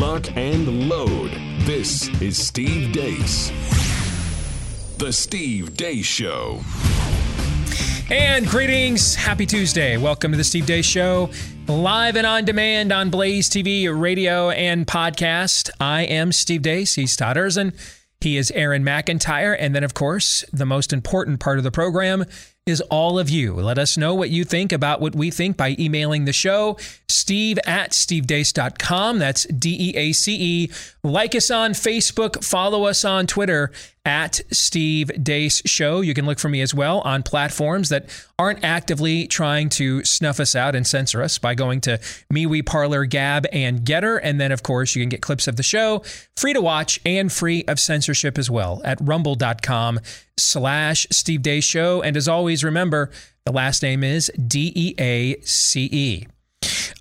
lock, and load. This is Steve Deace. The Steve Deace Show. And greetings. Happy Tuesday. Welcome to the Steve Deace Show, live and on demand on Blaze TV, radio, and podcast. I am Steve Deace. He's Todd Erzen. He is Aaron McIntyre. And then, of course, the most important part of the program is all of you. Let us know what you think about what we think by emailing the show, steve at stevedeace.com. That's D E A C E. Like us on Facebook, follow us on Twitter at Steve Deace Show. You can look for me as well on platforms that aren't actively trying to snuff us out and censor us by going to MeWe, Parler, Gab, and Gettr. And then, of course, you can get clips of the show free to watch and free of censorship as well at rumble.com slash Steve Deace Show. And as always, remember, the last name is D E A C E.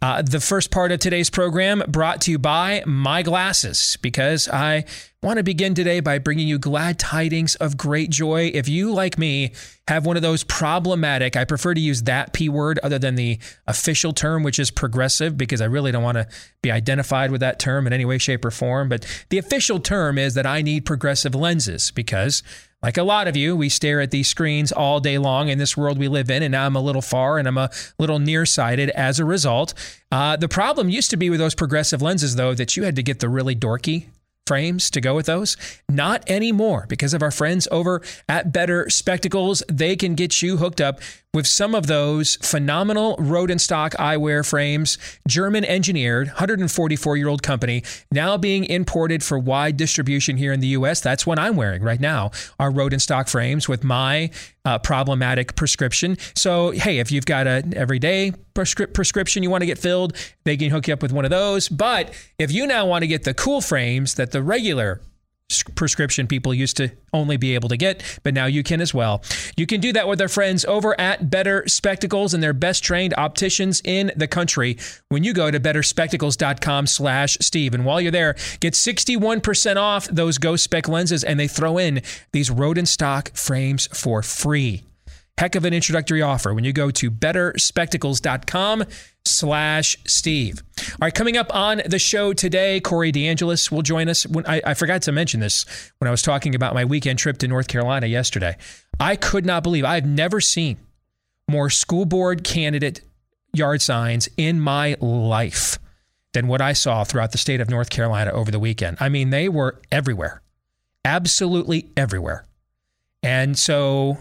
Uh, the first part of today's program brought to you by My Glasses, because I want to begin today by bringing you glad tidings of great joy. If you, like me, have one of those problematic, I prefer to use that P word other than the official term, which is progressive, because I really don't want to be identified with that term in any way, shape, or form. But the official term is that I need progressive lenses because like a lot of you, we stare at these screens all day long in this world we live in, and I'm a little far and I'm a little nearsighted as a result. Uh, the problem used to be with those progressive lenses, though, that you had to get the really dorky frames to go with those? Not anymore because of our friends over at Better Spectacles. They can get you hooked up with some of those phenomenal Rodenstock eyewear frames, German engineered, 144 year old company, now being imported for wide distribution here in the US. That's what I'm wearing right now, our Rodenstock frames with my uh, problematic prescription. So, hey, if you've got an everyday prescri- prescription you want to get filled, they can hook you up with one of those. But if you now want to get the cool frames that the regular prescription people used to only be able to get, but now you can as well. You can do that with our friends over at Better Spectacles and their best trained opticians in the country when you go to betterspectacles.com slash Steve. And while you're there, get 61% off those Ghost Spec lenses and they throw in these Rodenstock frames for free. Heck of an introductory offer when you go to betterspectacles.com slash Steve. All right, coming up on the show today, Corey DeAngelis will join us. When I, I forgot to mention this when I was talking about my weekend trip to North Carolina yesterday. I could not believe I've never seen more school board candidate yard signs in my life than what I saw throughout the state of North Carolina over the weekend. I mean, they were everywhere, absolutely everywhere. And so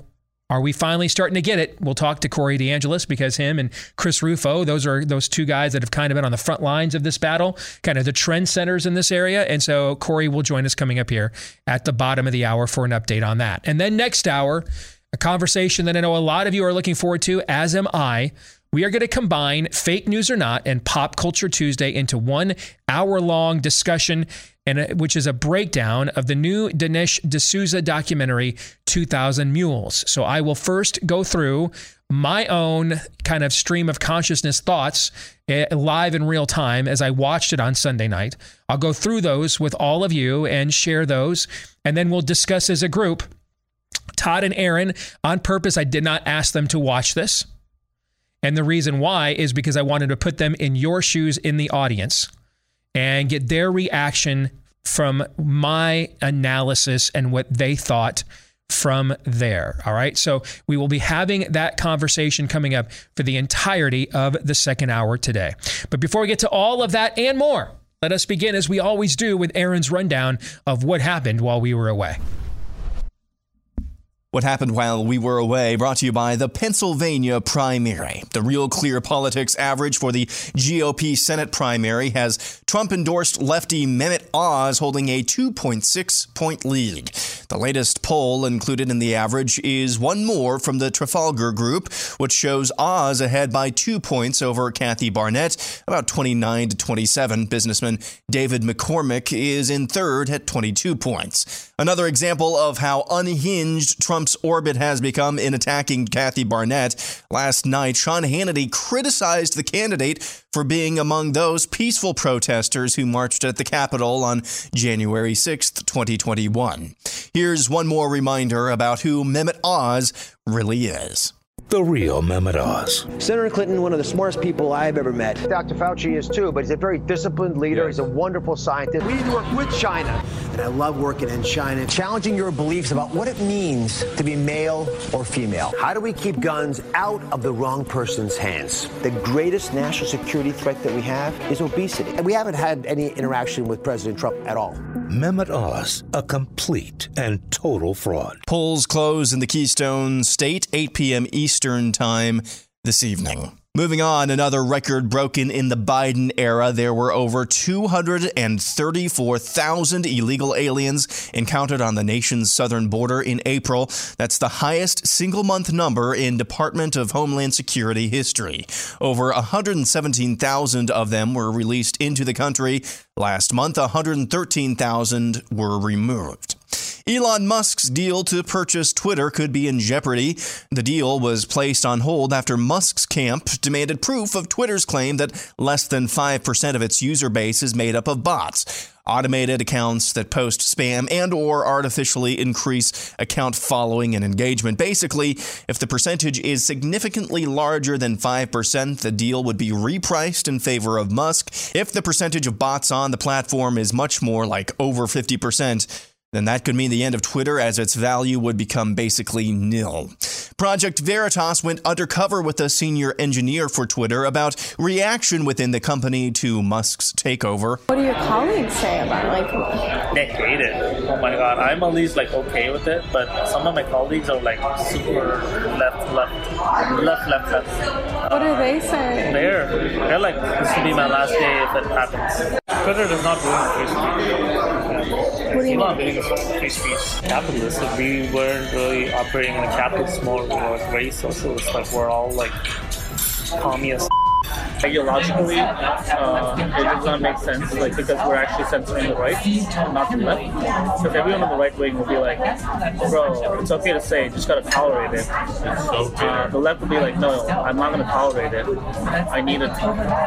are we finally starting to get it? We'll talk to Corey DeAngelis because him and Chris Rufo, those are those two guys that have kind of been on the front lines of this battle, kind of the trend centers in this area. And so Corey will join us coming up here at the bottom of the hour for an update on that. And then next hour, a conversation that I know a lot of you are looking forward to, as am I. We are going to combine fake news or not and Pop Culture Tuesday into one hour long discussion and which is a breakdown of the new Dinesh D'Souza documentary 2000 Mules. So I will first go through my own kind of stream of consciousness thoughts eh, live in real time as I watched it on Sunday night. I'll go through those with all of you and share those and then we'll discuss as a group. Todd and Aaron, on purpose, I did not ask them to watch this. And the reason why is because I wanted to put them in your shoes in the audience and get their reaction from my analysis and what they thought from there. All right. So we will be having that conversation coming up for the entirety of the second hour today. But before we get to all of that and more, let us begin as we always do with Aaron's rundown of what happened while we were away. What happened while we were away brought to you by the Pennsylvania primary. The Real Clear Politics average for the GOP Senate primary has Trump endorsed lefty Mehmet Oz holding a 2.6 point lead. The latest poll included in the average is one more from the Trafalgar Group, which shows Oz ahead by two points over Kathy Barnette, about 29 to 27. Businessman David McCormick is in third at 22 points. Another example of how unhinged Trump Trump's orbit has become in attacking Kathy Barnette. Last night, Sean Hannity criticized the candidate for being among those peaceful protesters who marched at the Capitol on January 6, 2021. Here's one more reminder about who Mehmet Oz really is. The real Mehmet Oz. Senator Clinton, one of the smartest people I've ever met. Dr. Fauci is too, but he's a very disciplined leader. Yes. He's a wonderful scientist. We need to work with China. And I love working in China, challenging your beliefs about what it means to be male or female. How do we keep guns out of the wrong person's hands? The greatest national security threat that we have is obesity. And we haven't had any interaction with President Trump at all. Mehmet Oz, a complete and total fraud. Polls close in the Keystone State, 8 p.m. Eastern Time this evening. Moving on, another record broken in the Biden era. There were over 234,000 illegal aliens encountered on the nation's southern border in April. That's the highest single month number in Department of Homeland Security history. Over 117,000 of them were released into the country. Last month, 113,000 were removed. Elon Musk's deal to purchase Twitter could be in jeopardy. The deal was placed on hold after Musk's camp demanded proof of Twitter's claim that less than 5% of its user base is made up of bots automated accounts that post spam and or artificially increase account following and engagement. Basically, if the percentage is significantly larger than 5%, the deal would be repriced in favor of Musk. If the percentage of bots on the platform is much more like over 50%, then that could mean the end of Twitter as its value would become basically nil. Project Veritas went undercover with a senior engineer for Twitter about reaction within the company to Musk's takeover. What do your colleagues say about like They hate it. Oh my god. I'm at least like okay with it, but some of my colleagues are like super left left left left left. What do they say? They're they're like this will be my last day if it happens. Twitter does not ruin free speech. What do you mean? free speech. Capitalism. We weren't really operating in a capitalist mode. We were very socialist. Like we're all like communist ideologically, uh, it does not make sense, like because we're actually censoring the right, not the left. Because everyone on the right wing will be like, "Bro, it's okay to say, you just gotta tolerate it." Uh, the left will be like, "No, I'm not gonna tolerate it. I need it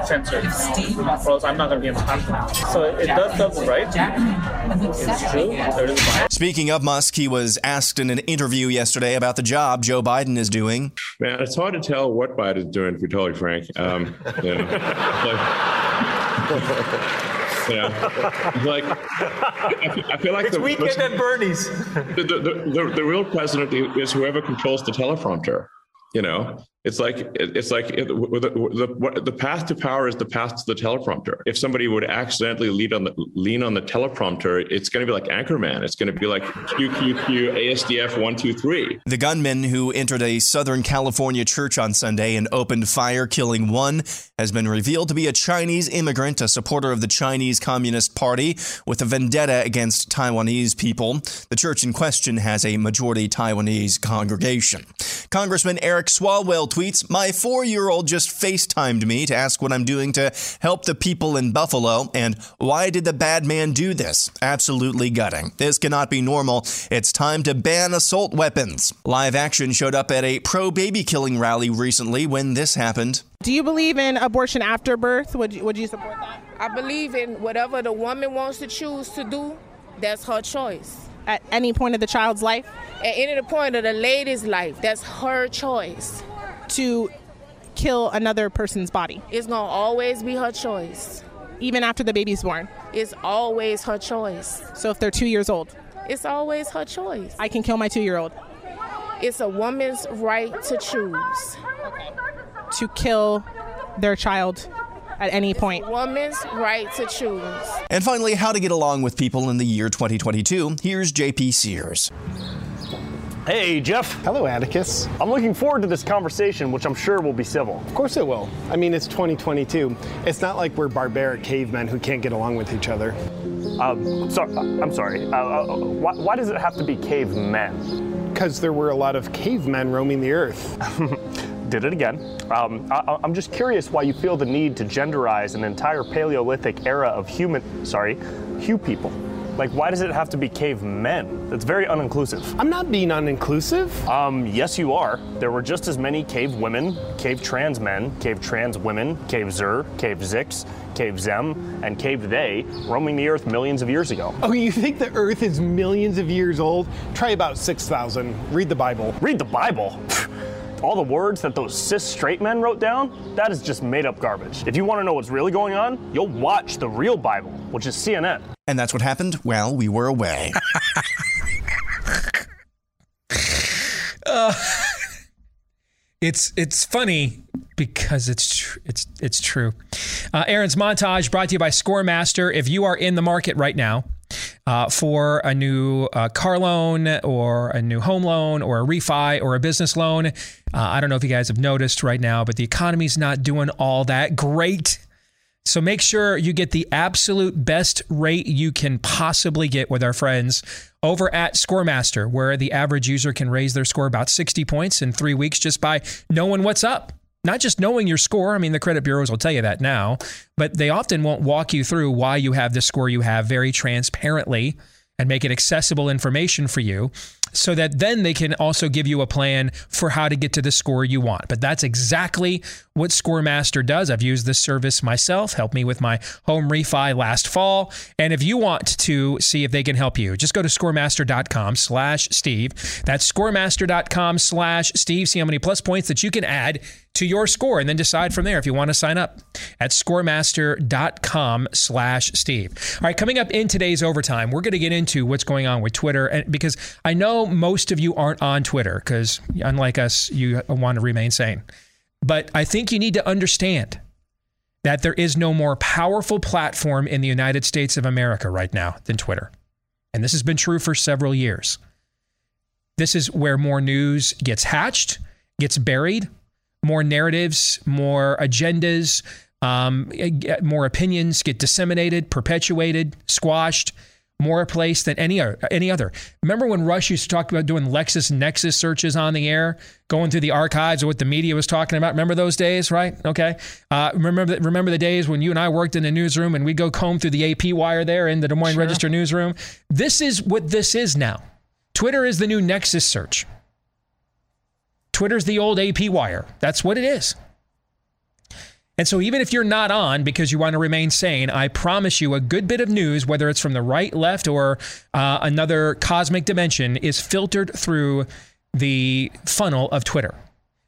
censored, or else I'm not gonna be in the country." So it does serve the right. It's true. There is a bias. Speaking of Musk, he was asked in an interview yesterday about the job Joe Biden is doing. Man, it's hard to tell what Biden's doing, to be totally frank. Um, yeah. Like, yeah. Like, I feel like it's the weekend at Bernie's. The, the, the, the, real president is whoever controls the teleprompter. You know, it's like it's like the, the, the path to power is the path to the teleprompter. If somebody would accidentally lean on the lean on the teleprompter, it's going to be like Anchorman. It's going to be like QQQ ASDF one two three. The gunman who entered a Southern California church on Sunday and opened fire, killing one, has been revealed to be a Chinese immigrant, a supporter of the Chinese Communist Party, with a vendetta against Taiwanese people. The church in question has a majority Taiwanese congregation. Congressman Eric Swalwell tweets, My four year old just FaceTimed me to ask what I'm doing to help the people in Buffalo, and why did the bad man do this? Absolutely gutting. This cannot be normal. It's time to ban assault weapons. Live action showed up at a pro baby killing rally recently when this happened. Do you believe in abortion after birth? Would you, would you support that? I believe in whatever the woman wants to choose to do, that's her choice. At any point of the child's life? At any point of the lady's life, that's her choice to kill another person's body. It's going to always be her choice. Even after the baby's born? It's always her choice. So if they're two years old? It's always her choice. I can kill my two year old? It's a woman's right to choose. To kill their child at any point. woman's right to choose. And finally, how to get along with people in the year 2022. Here's JP Sears. Hey, Jeff. Hello, Atticus. I'm looking forward to this conversation, which I'm sure will be civil. Of course it will. I mean, it's 2022. It's not like we're barbaric cavemen who can't get along with each other. Um, so, I'm sorry. Uh, uh, why, why does it have to be cavemen? Because there were a lot of cavemen roaming the earth. did it again. Um, I, am just curious why you feel the need to genderize an entire Paleolithic era of human, sorry, Hugh people. Like, why does it have to be cavemen? That's very uninclusive. I'm not being uninclusive. Um, yes, you are. There were just as many cave women, cave trans men, cave trans women, cave Zer, cave Zix, cave Zem, and cave they roaming the earth millions of years ago. Oh, you think the earth is millions of years old? Try about 6,000. Read the Bible. Read the Bible? All the words that those cis straight men wrote down, that is just made up garbage. If you want to know what's really going on, you'll watch the real Bible, which is CNN. And that's what happened while we were away. Uh, it's it's funny because it's tr- it's it's true. Uh, Aaron's montage brought to you by Scoremaster. If you are in the market right now uh, for a new uh, car loan or a new home loan or a refi or a business loan, uh, I don't know if you guys have noticed right now, but the economy's not doing all that great. So make sure you get the absolute best rate you can possibly get with our friends over at Scoremaster, where the average user can raise their score about 60 points in three weeks just by knowing what's up. Not just knowing your score, I mean, the credit bureaus will tell you that now, but they often won't walk you through why you have the score you have very transparently and make it accessible information for you so that then they can also give you a plan for how to get to the score you want. But that's exactly what Scoremaster does. I've used this service myself, helped me with my home refi last fall. And if you want to see if they can help you, just go to scoremaster.com slash Steve. That's scoremaster.com slash Steve. See how many plus points that you can add to your score and then decide from there if you want to sign up at scoremaster.com slash Steve. All right, coming up in today's overtime, we're going to get into what's going on with Twitter. And because I know most of you aren't on Twitter because unlike us, you want to remain sane. But I think you need to understand that there is no more powerful platform in the United States of America right now than Twitter. And this has been true for several years. This is where more news gets hatched, gets buried, more narratives, more agendas, um, more opinions get disseminated, perpetuated, squashed, more a place than any other, any other. Remember when Rush used to talk about doing LexisNexis searches on the air, going through the archives of what the media was talking about? Remember those days, right? Okay. Uh, remember, the, remember the days when you and I worked in the newsroom and we'd go comb through the AP wire there in the Des Moines Sure. Register newsroom? This is what this is now. Twitter is the new Nexis search. Twitter's the old AP wire. That's what it is. And so, even if you're not on because you want to remain sane, I promise you a good bit of news, whether it's from the right, left, or uh, another cosmic dimension, is filtered through the funnel of Twitter.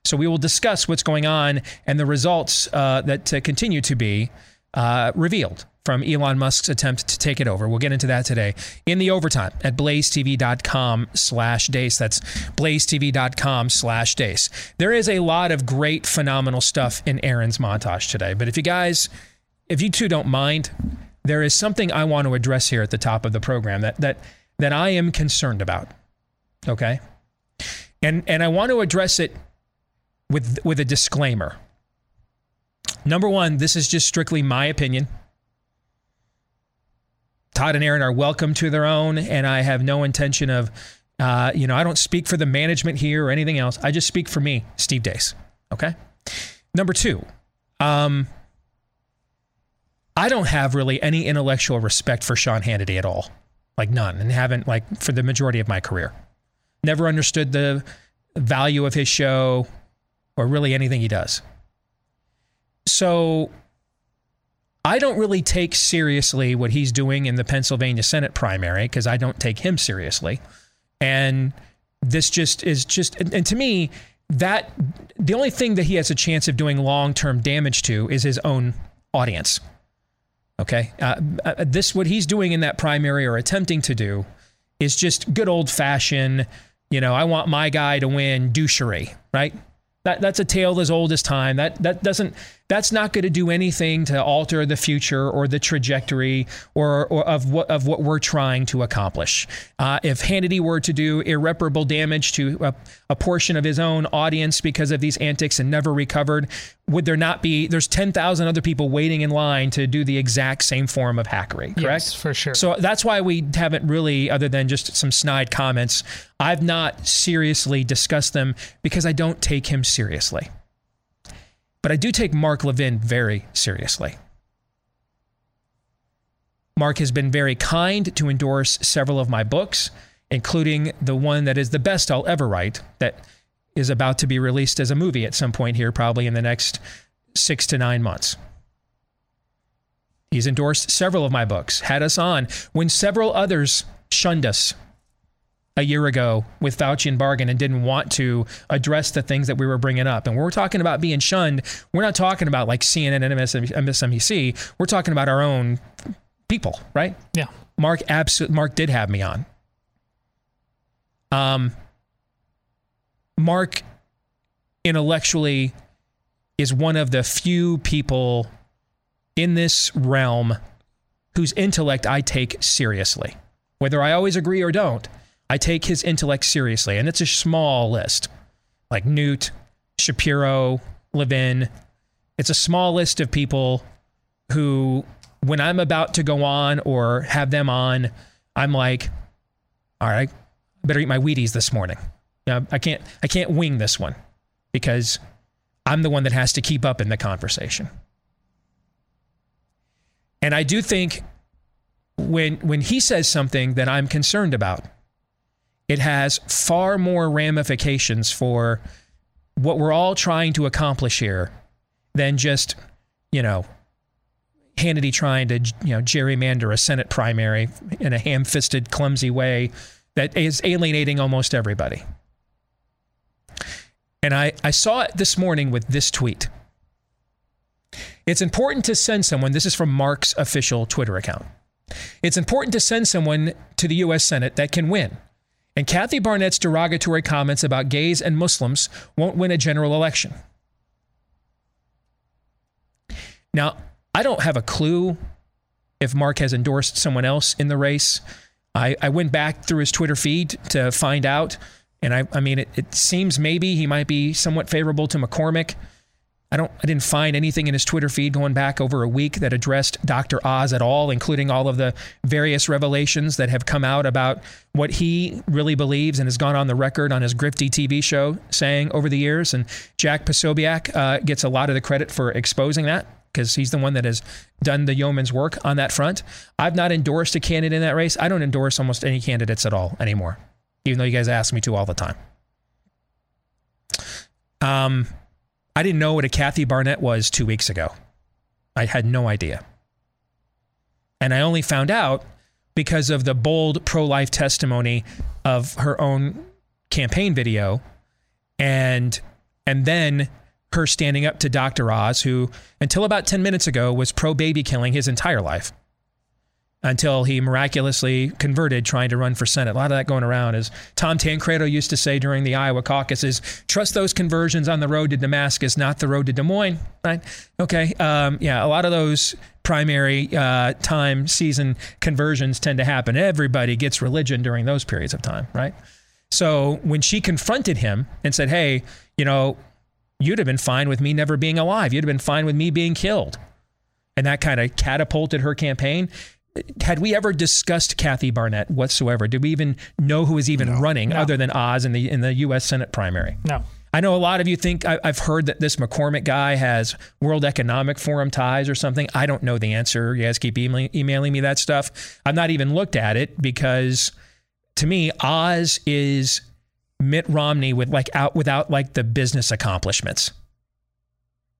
So, we will discuss what's going on and the results uh, that uh, continue to be uh, revealed from Elon Musk's attempt to take it over. We'll get into that today in the overtime at blazetv.com slash deace. That's blazetv.com slash deace. There is a lot of great, phenomenal stuff in Aaron's montage today. But if you guys, if you two don't mind, there is something I want to address here at the top of the program that that that I am concerned about. Okay? And and I want to address it with with a disclaimer. Number one, this is just strictly my opinion. Todd and Aaron are welcome to their own, and I have no intention of, uh, you know, I don't speak for the management here or anything else. I just speak for me, Steve Deace. Okay. Number two, um, I don't have really any intellectual respect for Sean Hannity at all, like none, and haven't like for the majority of my career. Never understood the value of his show or really anything he does. So I don't really take seriously what he's doing in the Pennsylvania Senate primary because I don't take him seriously. And this just is just, and, and to me, that the only thing that he has a chance of doing long term damage to is his own audience. Okay. Uh, uh, this, what he's doing in that primary or attempting to do is just good old fashioned, you know, I want my guy to win douchery, right? That, that's a tale as old as time. That that doesn't that's not going to do anything to alter the future or the trajectory or, or of what of what we're trying to accomplish. Uh, if Hannity were to do irreparable damage to a, a portion of his own audience because of these antics and never recovered, would there not be? There's ten thousand other people waiting in line to do the exact same form of hackery. Correct? Yes, for sure. So that's why we haven't really, other than just some snide comments, I've not seriously discussed them because I don't take him seriously. But I do take Mark Levin very seriously. Mark has been very kind to endorse several of my books, including the one that is the best I'll ever write, that is about to be released as a movie at some point here, probably in the next six to nine months. He's endorsed several of my books, had us on when several others shunned us a year ago with Fauci and Bargan and didn't want to address the things that we were bringing up. And when we're talking about being shunned, we're not talking about like CNN and MSNBC. We're talking about our own people, right? Yeah. Mark absolutely Mark did have me on. Um Mark intellectually is one of the few people in this realm whose intellect I take seriously. Whether I always agree or don't, I take his intellect seriously. And it's a small list like Newt, Shapiro, Levin. It's a small list of people who, when I'm about to go on or have them on, I'm like, all right, better eat my Wheaties this morning. You know, I can't I can't wing this one because I'm the one that has to keep up in the conversation. And I do think when when he says something that I'm concerned about, it has far more ramifications for what we're all trying to accomplish here than just, you know, Hannity trying to, you know, gerrymander a Senate primary in a ham-fisted, clumsy way that is alienating almost everybody. And I, I saw it this morning with this tweet. It's important to send someone, this is from Mark's official Twitter account. It's important to send someone to the U.S. Senate that can win. And Kathy Barnette's derogatory comments about gays and Muslims won't win a general election. Now, I don't have a clue if Mark has endorsed someone else in the race. I, I went back through his Twitter feed to find out. And I, I mean, it, it seems maybe he might be somewhat favorable to McCormick. I don't I didn't find anything in his Twitter feed going back over a week that addressed Dr. Oz at all, including all of the various revelations that have come out about what he really believes and has gone on the record on his Grifty TV show saying over the years. And Jack Posobiec uh, gets a lot of the credit for exposing that because he's the one that has done the yeoman's work on that front. I've not endorsed a candidate in that race. I don't endorse almost any candidates at all anymore, even though you guys ask me to all the time. Um, I didn't know what a Kathy Barnette was two weeks ago. I had no idea. And I only found out because of the bold pro life testimony of her own campaign video and and then her standing up to Dr. Oz, who until about 10 minutes ago was pro baby killing his entire life until he miraculously converted trying to run for Senate. A lot of that going around, is Tom Tancredo used to say during the Iowa caucuses, trust those conversions on the road to Damascus, not the road to Des Moines. Right? Okay. Um, yeah, a lot of those primary uh, time season conversions tend to happen. Everybody gets religion during those periods of time, right? So when she confronted him and said, hey, you know, you'd have been fine with me never being alive. You'd have been fine with me being killed. And that kind of catapulted her campaign had we ever discussed Kathy Barnette whatsoever? Did we even know who was even no. running no. other than Oz in the in the U.S. Senate primary? No. I know a lot of you think I, have heard that this McCormick guy has World Economic Forum ties or something. I don't know the answer. You guys keep emailing, emailing me that stuff. I've not even looked at it because to me, Oz is Mitt Romney with like out without like the business accomplishments.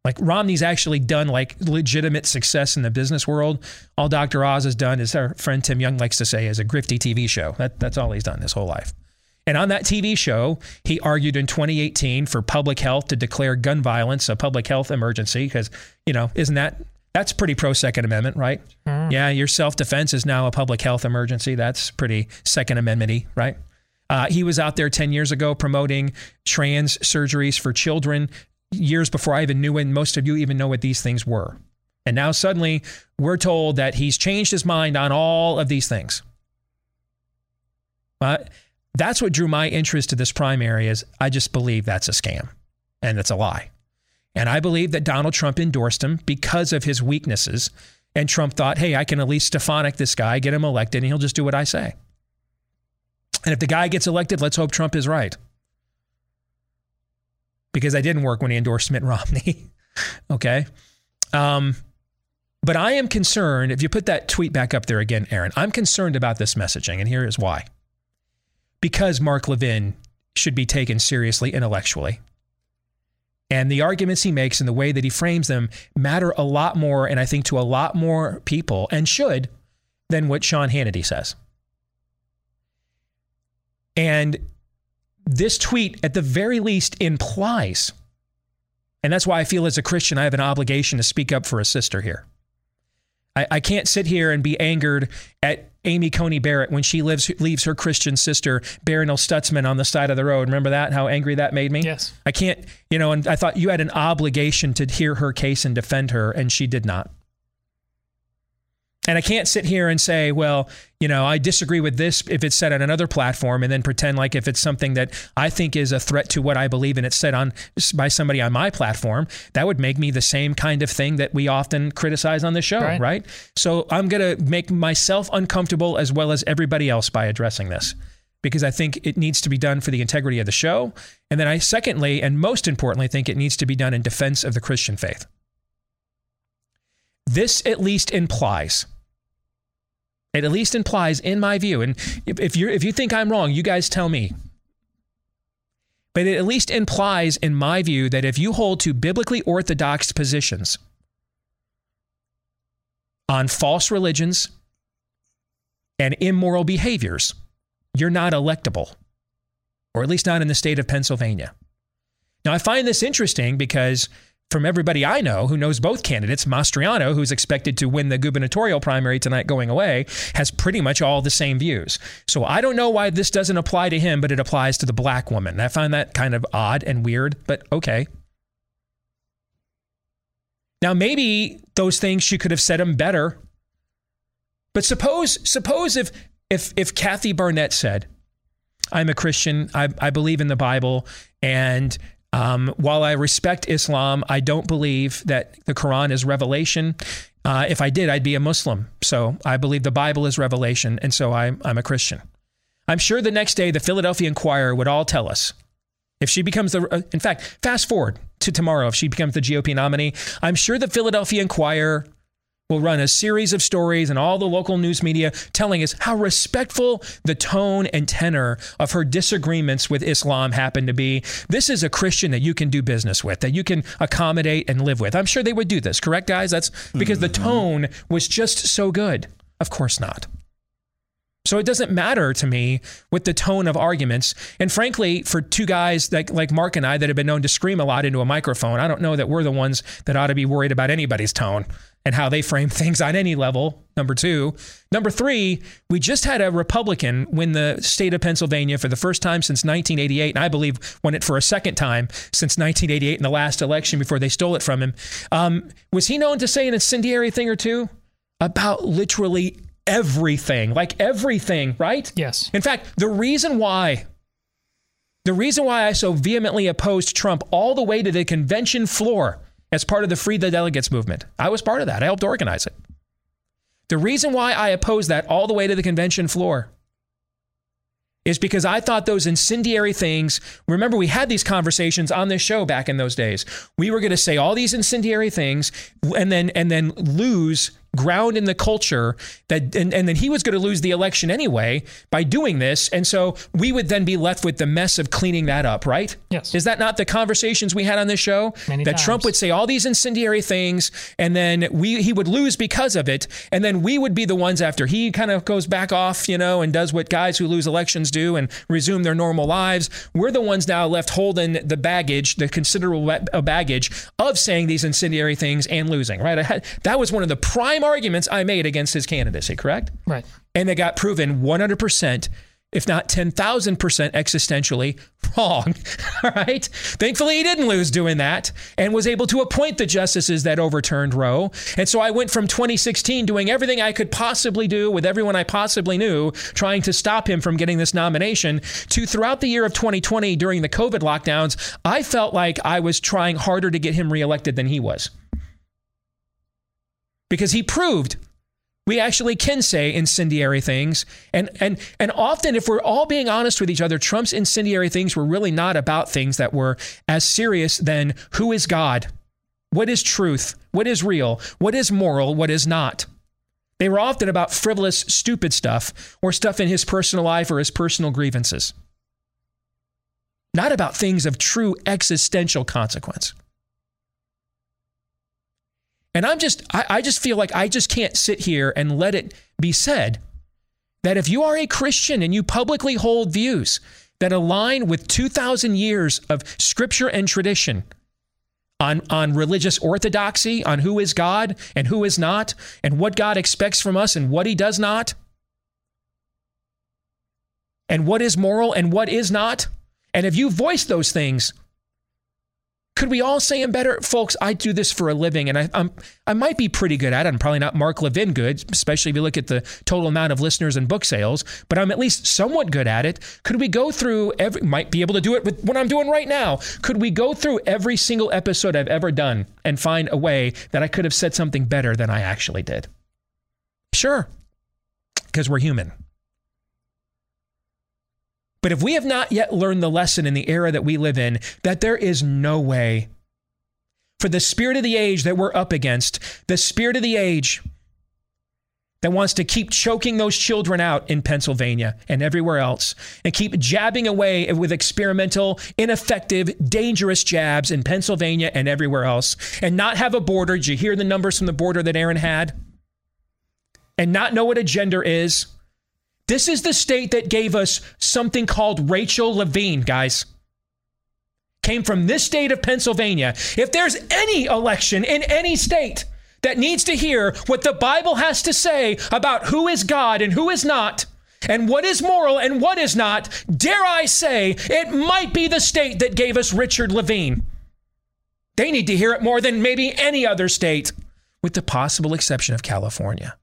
Like Romney's actually done like legitimate success in the business world. All Dr. Oz has done, is our friend Tim Young likes to say, is a grifty TV show. That, that's all he's done his whole life. And on that TV show, he argued in 2018 for public health to declare gun violence a public health emergency because, you know, isn't that that's pretty pro Second Amendment, right? Mm. Yeah, your self defense is now a public health emergency. That's pretty Second Amendment right? Uh, he was out there 10 years ago promoting trans surgeries for children years before I even knew and most of you even know what these things were. And now suddenly we're told that he's changed his mind on all of these things. But that's what drew my interest to this primary is I just believe that's a scam and it's a lie. And I believe that Donald Trump endorsed him because of his weaknesses. And Trump thought, hey, I can at least Stefanik this guy, get him elected, and he'll just do what I say. And if the guy gets elected, let's hope Trump is right because I didn't work when he endorsed Mitt Romney. okay. Um, but I am concerned, if you put that tweet back up there again, Aaron, I'm concerned about this messaging, and here is why. Because Mark Levin should be taken seriously intellectually. And the arguments he makes and the way that he frames them matter a lot more, and I think to a lot more people, and should, than what Sean Hannity says. And this tweet, at the very least, implies, and that's why I feel as a Christian, I have an obligation to speak up for a sister here. I, I can't sit here and be angered at Amy Coney Barrett when she lives, leaves her Christian sister, Barronelle Stutzman, on the side of the road. Remember that? How angry that made me? Yes. I can't, you know, and I thought you had an obligation to hear her case and defend her, and she did not. And I can't sit here and say, well, you know, I disagree with this if it's said on another platform and then pretend like if it's something that I think is a threat to what I believe and it's said on by somebody on my platform, that would make me the same kind of thing that we often criticize on the show, right? right? So I'm going to make myself uncomfortable as well as everybody else by addressing this because I think it needs to be done for the integrity of the show. And then I secondly and most importantly think it needs to be done in defense of the Christian faith. This at least implies it at least implies, in my view, and if, if you if you think I'm wrong, you guys tell me. But it at least implies, in my view, that if you hold to biblically orthodox positions on false religions and immoral behaviors, you're not electable, or at least not in the state of Pennsylvania. Now, I find this interesting because from everybody I know who knows both candidates, Mastriano, who's expected to win the gubernatorial primary tonight going away, has pretty much all the same views. So I don't know why this doesn't apply to him, but it applies to the black woman. I find that kind of odd and weird, but okay. Now maybe those things she could have said them better. But suppose suppose if if if Kathy Barnette said, I'm a Christian, I, I believe in the Bible, and um, while I respect Islam, I don't believe that the Quran is revelation. Uh, if I did, I'd be a Muslim. So I believe the Bible is revelation, and so I'm, I'm a Christian. I'm sure the next day the Philadelphia Inquirer would all tell us if she becomes the, uh, in fact, fast forward to tomorrow, if she becomes the GOP nominee, I'm sure the Philadelphia Inquirer will run a series of stories and all the local news media telling us how respectful the tone and tenor of her disagreements with Islam happen to be. This is a Christian that you can do business with, that you can accommodate and live with. I'm sure they would do this, correct, guys? That's because mm-hmm. the tone was just so good. Of course not. So it doesn't matter to me with the tone of arguments. And frankly, for two guys like, like Mark and I that have been known to scream a lot into a microphone, I don't know that we're the ones that ought to be worried about anybody's tone and how they frame things on any level. Number two. Number three, we just had a Republican win the state of Pennsylvania for the first time since 1988. And I believe won it for a second time since 1988 in the last election before they stole it from him. Um, was he known to say an incendiary thing or two about literally everything, like everything, right? Yes. In fact, the reason why the reason why I so vehemently opposed Trump all the way to the convention floor as part of the Free the Delegates movement, I was part of that. I helped organize it. The reason why I opposed that all the way to the convention floor is because I thought those incendiary things. Remember, we had these conversations on this show back in those days. We were going to say all these incendiary things and then and then lose ground in the culture that and, and then he was going to lose the election anyway by doing this. And so we would then be left with the mess of cleaning that up right? Yes. Is that not the conversations we had on this show? Many that times. trump would say all these incendiary things and then we he would lose because of it and then we would be the ones after he kind of goes back off you know and does what guys who lose elections do and resume their normal lives. We're the ones now left holding the baggage the considerable baggage of saying these incendiary things and losing right? Had, that was one of the prime arguments I made against his candidacy, correct? Right. And they got proven 100%, if not 10,000% existentially wrong. All right. Thankfully, he didn't lose doing that and was able to appoint the justices that overturned Roe. And so I went from 2016 doing everything I could possibly do with everyone I possibly knew, trying to stop him from getting this nomination, to throughout the year of 2020 during the COVID lockdowns, I felt like I was trying harder to get him reelected than he was because he proved we actually can say incendiary things. And, and, and often, if we're all being honest with each other, Trump's incendiary things were really not about things that were as serious than who is God? What is truth? What is real? What is moral? What is not? They were often about frivolous, stupid stuff or stuff in his personal life or his personal grievances, not about things of true existential consequence. And I'm just, I, I just feel like I just can't sit here and let it be said that if you are a Christian and you publicly hold views that align with 2,000 years of scripture and tradition on, on religious orthodoxy, on who is God and who is not, and what God expects from us and what he does not, and what is moral and what is not, and if you voice those things, could we all say them better? Folks, I do this for a living and I, I'm, I might be pretty good at it. I'm probably not Mark Levin good, especially if you look at the total amount of listeners and book sales, but I'm at least somewhat good at it. Could we go through every, might be able to do it with what I'm doing right now. Could we go through every single episode I've ever done and find a way that I could have said something better than I actually did? Sure, because we're human. But if we have not yet learned the lesson in the era that we live in, that there is no way for the spirit of the age that we're up against, the spirit of the age that wants to keep choking those children out in Pennsylvania and everywhere else, and keep jabbing away with experimental, ineffective, dangerous jabs in Pennsylvania and everywhere else, and not have a border. Did you hear the numbers from the border that Aaron had? And not know what a gender is this is the state that gave us something called Rachel Levine, guys. Came from this state of Pennsylvania. If there's any election in any state that needs to hear what the Bible has to say about who is God and who is not, and what is moral and what is not, dare I say, it might be the state that gave us Richard Levine. They need to hear it more than maybe any other state, with the possible exception of California.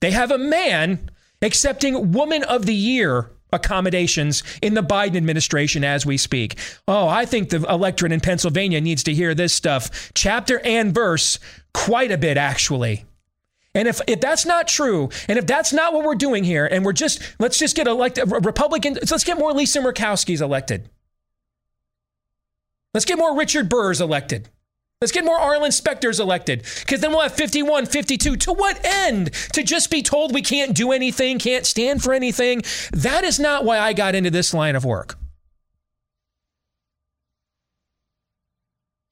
They have a man accepting Woman of the Year accommodations in the Biden administration as we speak. Oh, I think the electorate in Pennsylvania needs to hear this stuff, chapter and verse, quite a bit, actually. And if, if that's not true, and if that's not what we're doing here, and we're just, let's just get elected, Republican, let's get more Lisa Murkowski's elected. Let's get more Richard Burrs elected. Let's get more Arlen Specters elected because then we'll have 51, 52. To what end? To just be told we can't do anything, can't stand for anything? That is not why I got into this line of work.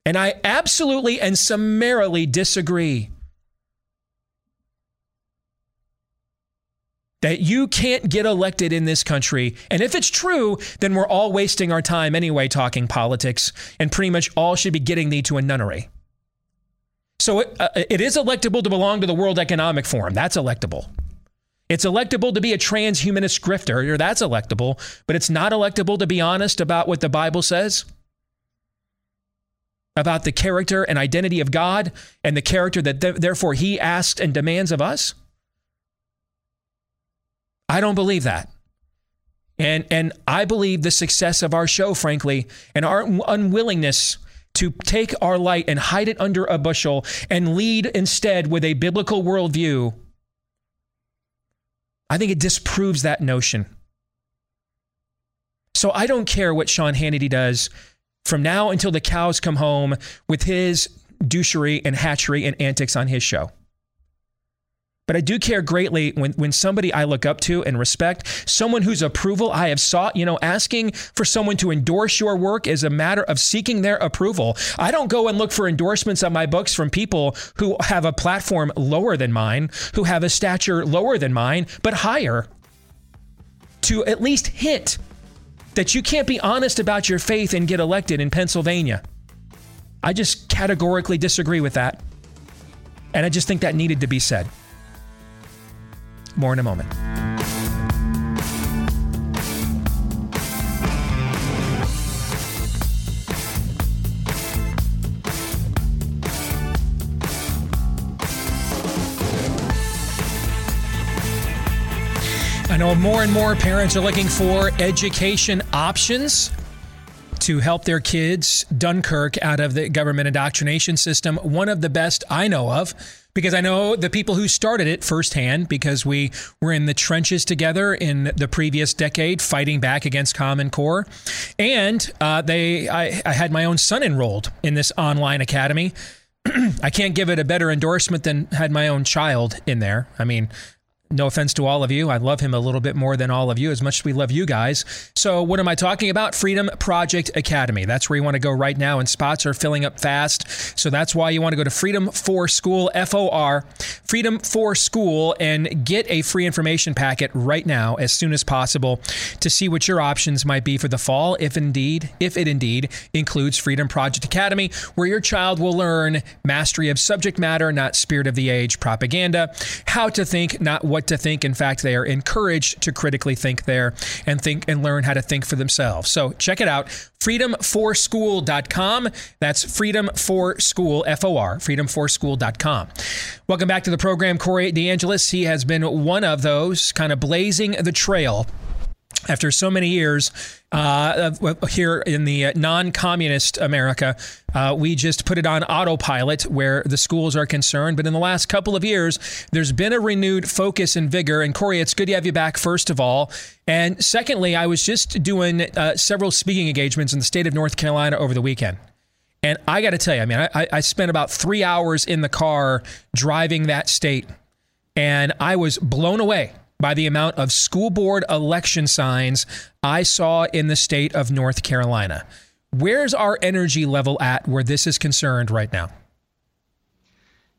And I absolutely and summarily disagree that you can't get elected in this country. And if it's true, then we're all wasting our time anyway talking politics, and pretty much all should be getting thee to a nunnery. So it, uh, it is electable to belong to the World Economic Forum. That's electable. It's electable to be a transhumanist grifter, or that's electable, but it's not electable to be honest about what the Bible says about the character and identity of God and the character that th- therefore He asked and demands of us. I don't believe that. And and I believe the success of our show, frankly, and our unwillingness to take our light and hide it under a bushel and lead instead with a biblical worldview, I think it disproves that notion. So I don't care what Sean Hannity does from now until the cows come home with his douchery and hatchery and antics on his show. But I do care greatly when, when somebody I look up to and respect, someone whose approval I have sought, you know, asking for someone to endorse your work is a matter of seeking their approval. I don't go and look for endorsements on my books from people who have a platform lower than mine, who have a stature lower than mine, but higher. To at least hint that you can't be honest about your faith and get elected in Pennsylvania. I just categorically disagree with that. And I just think that needed to be said. More in a moment. I know more and more parents are looking for education options to help their kids Dunkirk out of the government indoctrination system. One of the best I know of because I know the people who started it firsthand because we were in the trenches together in the previous decade fighting back against Common Core. And uh, they, I, I had my own son enrolled in this online academy. I can't give it a better endorsement than had my own child in there. I mean, No offense to all of you. I love him a little bit more than all of you, as much as we love you guys. So, what am I talking about? Freedom Project Academy. That's where you want to go right now, and spots are filling up fast. So, that's why you want to go to Freedom for School, F O R, Freedom for School, and get a free information packet right now as soon as possible to see what your options might be for the fall, if indeed, if it indeed includes Freedom Project Academy, where your child will learn mastery of subject matter, not spirit of the age propaganda, how to think, not what to think. In fact, they are encouraged to critically think there and think and learn how to think for themselves. So check it out freedomforschool.com. That's freedom for school, F O R, freedomforschool.com. Welcome back to the program, Corey DeAngelis. He has been one of those kind of blazing the trail after so many years uh, here in the non-communist America, uh, we just put it on autopilot where the schools are concerned. But in the last couple of years, there's been a renewed focus and vigor. And Corey, it's good to have you back. First of all, and secondly, I was just doing uh, several speaking engagements in the state of North Carolina over the weekend. And I got to tell you, I mean, I, I spent about three hours in the car driving that state, and I was blown away by the amount of school board election signs I saw in the state of North Carolina. Where's our energy level at where this is concerned right now?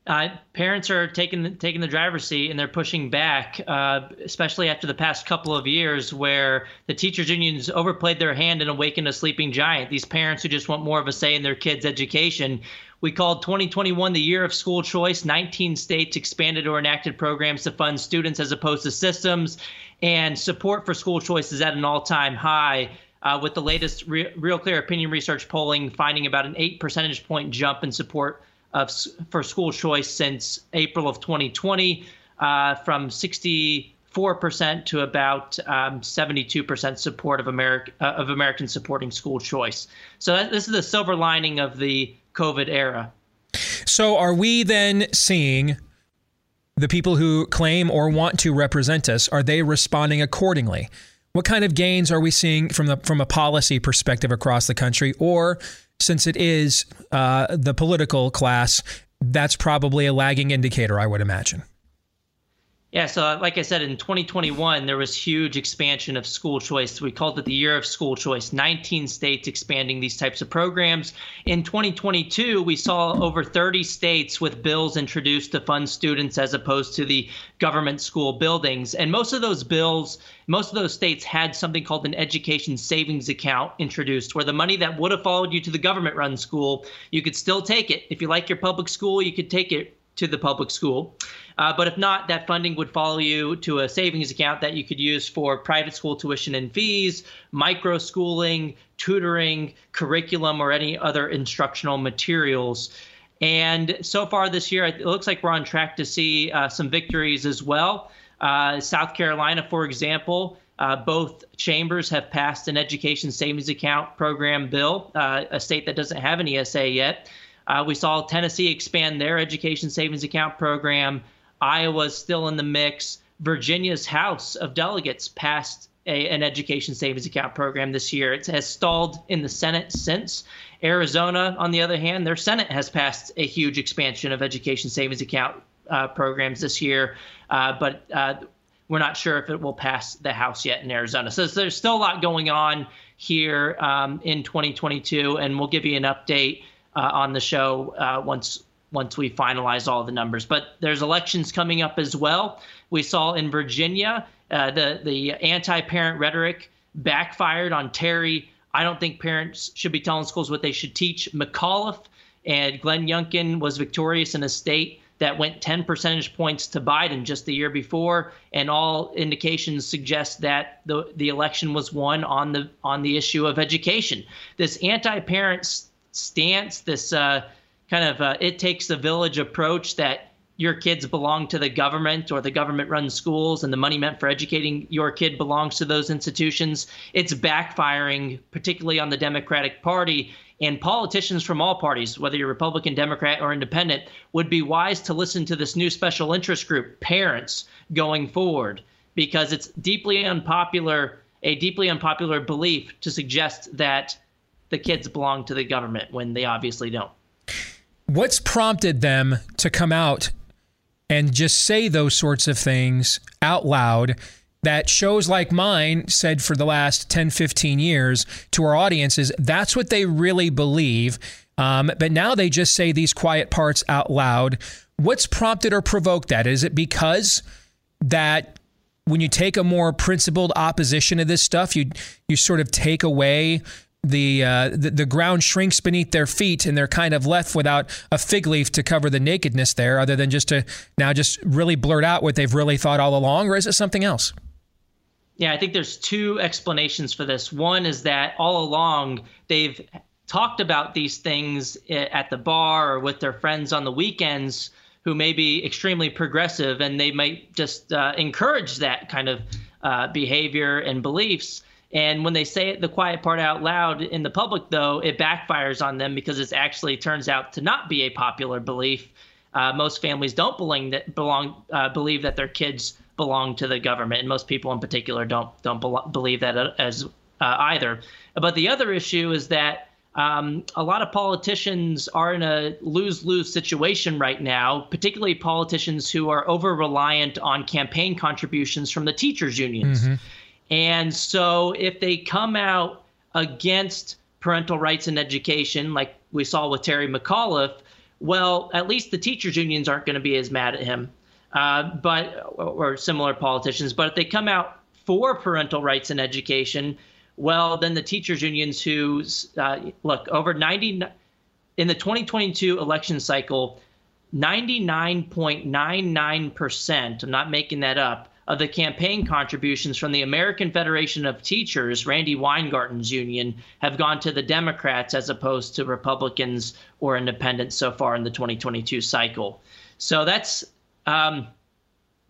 Uh, parents are taking the, taking the driver's seat and they're pushing back, uh, especially after the past couple of years where the teachers unions overplayed their hand and awakened a sleeping giant. These parents who just want more of a say in their kids' education we called 2021 the year of school choice. 19 states expanded or enacted programs to fund students as opposed to systems, and support for school choice is at an all time high. Uh, with the latest Re- Real Clear Opinion Research polling finding about an eight percentage point jump in support of for school choice since April of 2020, uh, from 64% to about um, 72% support of America uh, of Americans supporting school choice. So that, this is the silver lining of the COVID era. So, are we then seeing the people who claim or want to represent us? Are they responding accordingly? What kind of gains are we seeing from the from a policy perspective across the country? Or since it is uh, the political class, that's probably a lagging indicator, I would imagine. Yeah, so uh, like I said, in 2021, there was huge expansion of school choice. We called it the year of school choice. 19 states expanding these types of programs. In 2022, we saw over 30 states with bills introduced to fund students as opposed to the government school buildings. And most of those bills, most of those states had something called an education savings account introduced, where the money that would have followed you to the government run school, you could still take it. If you like your public school, you could take it to the public school. Uh, but if not, that funding would follow you to a savings account that you could use for private school tuition and fees, micro schooling, tutoring, curriculum, or any other instructional materials. And so far this year, it looks like we're on track to see uh, some victories as well. Uh, South Carolina, for example, uh, both chambers have passed an education savings account program bill, uh, a state that doesn't have an ESA yet. Uh, we saw Tennessee expand their education savings account program. Iowa's still in the mix. Virginia's House of Delegates passed a, an education savings account program this year. It has stalled in the Senate since. Arizona, on the other hand, their Senate has passed a huge expansion of education savings account uh, programs this year, uh, but uh, we're not sure if it will pass the House yet in Arizona. So there's still a lot going on here um, in 2022, and we'll give you an update uh, on the show uh, once once we finalize all the numbers. But there's elections coming up as well. We saw in Virginia uh, the the anti-parent rhetoric backfired on Terry. I don't think parents should be telling schools what they should teach. McAuliffe and Glenn Youngkin was victorious in a state that went 10 percentage points to Biden just the year before, and all indications suggest that the the election was won on the on the issue of education. This anti-parent stance, this uh, kind of uh, it takes a village approach that your kids belong to the government or the government runs schools and the money meant for educating your kid belongs to those institutions. It's backfiring, particularly on the Democratic Party. And politicians from all parties, whether you're Republican, Democrat, or independent, would be wise to listen to this new special interest group, parents, going forward, because it's deeply unpopular, a deeply unpopular belief to suggest that the kids belong to the government when they obviously don't. What's prompted them to come out and just say those sorts of things out loud that shows like mine said for the last 10, 15 years to our audiences, that's what they really believe. Um, but now they just say these quiet parts out loud. What's prompted or provoked that? Is it because that when you take a more principled opposition to this stuff, you you sort of take away the, uh, the the ground shrinks beneath their feet and they're kind of left without a fig leaf to cover the nakedness there, other than just to now just really blurt out what they've really thought all along, or is it something else? Yeah, I think there's two explanations for this. One is that all along they've talked about these things at the bar or with their friends on the weekends who may be extremely progressive and they might just uh, encourage that kind of uh, behavior and beliefs. And when they say the quiet part out loud in the public, though, it backfires on them because it actually turns out to not be a popular belief. Uh, most families don't belong that belong uh, believe that their kids belong to the government, and most people in particular don't don't be- believe that uh, as uh, either. But the other issue is that um, a lot of politicians are in a lose lose situation right now, particularly politicians who are over reliant on campaign contributions from the teachers' unions. Mm-hmm. And so if they come out against parental rights in education, like we saw with Terry McAuliffe, well, at least the teachers' unions aren't going to be as mad at him, uh, but or similar politicians. But if they come out for parental rights in education, well, then the teachers' unions who uh, look over 90 in the 2022 election cycle, 99.99%, I'm not making that up, of the campaign contributions from the American Federation of Teachers, Randi Weingarten's union, have gone to the Democrats as opposed to Republicans or independents so far in the 2022 cycle. So that's um,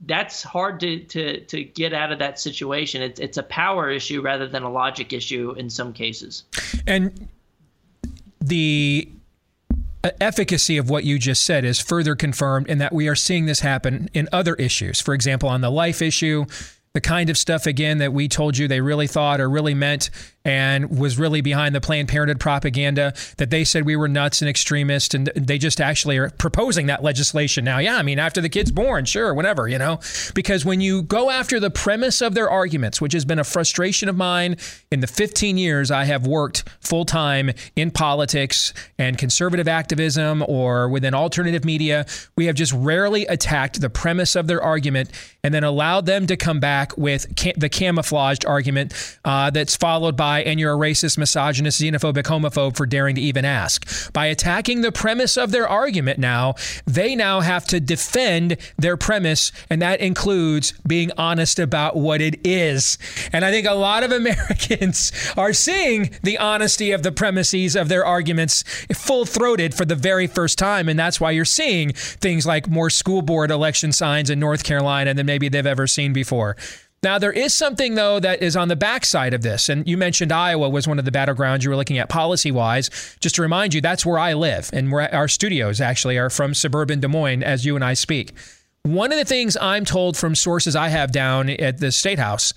that's hard to, to to get out of that situation. It's it's a power issue rather than a logic issue in some cases. And the efficacy of what you just said is further confirmed in that we are seeing this happen in other issues. For example, on the life issue, the kind of stuff again that we told you they really thought or really meant and was really behind the Planned Parenthood propaganda that they said we were nuts and extremists, and they just actually are proposing that legislation now. Yeah, I mean, after the kid's born, sure, whatever, you know, because when you go after the premise of their arguments, which has been a frustration of mine in the 15 years I have worked full time in politics and conservative activism or within alternative media, we have just rarely attacked the premise of their argument and then allowed them to come back with ca- the camouflaged argument uh, that's followed by and you're a racist, misogynist, xenophobic, homophobe for daring to even ask. By attacking the premise of their argument now, they now have to defend their premise, and that includes being honest about what it is. And I think a lot of Americans are seeing the honesty of the premises of their arguments full throated for the very first time. And that's why you're seeing things like more school board election signs in North Carolina than maybe they've ever seen before. Now, there is something, though, that is on the backside of this. And you mentioned Iowa was one of the battlegrounds you were looking at policy wise. Just to remind you, that's where I live. And our studios actually are from suburban Des Moines as you and I speak. One of the things I'm told from sources I have down at the State House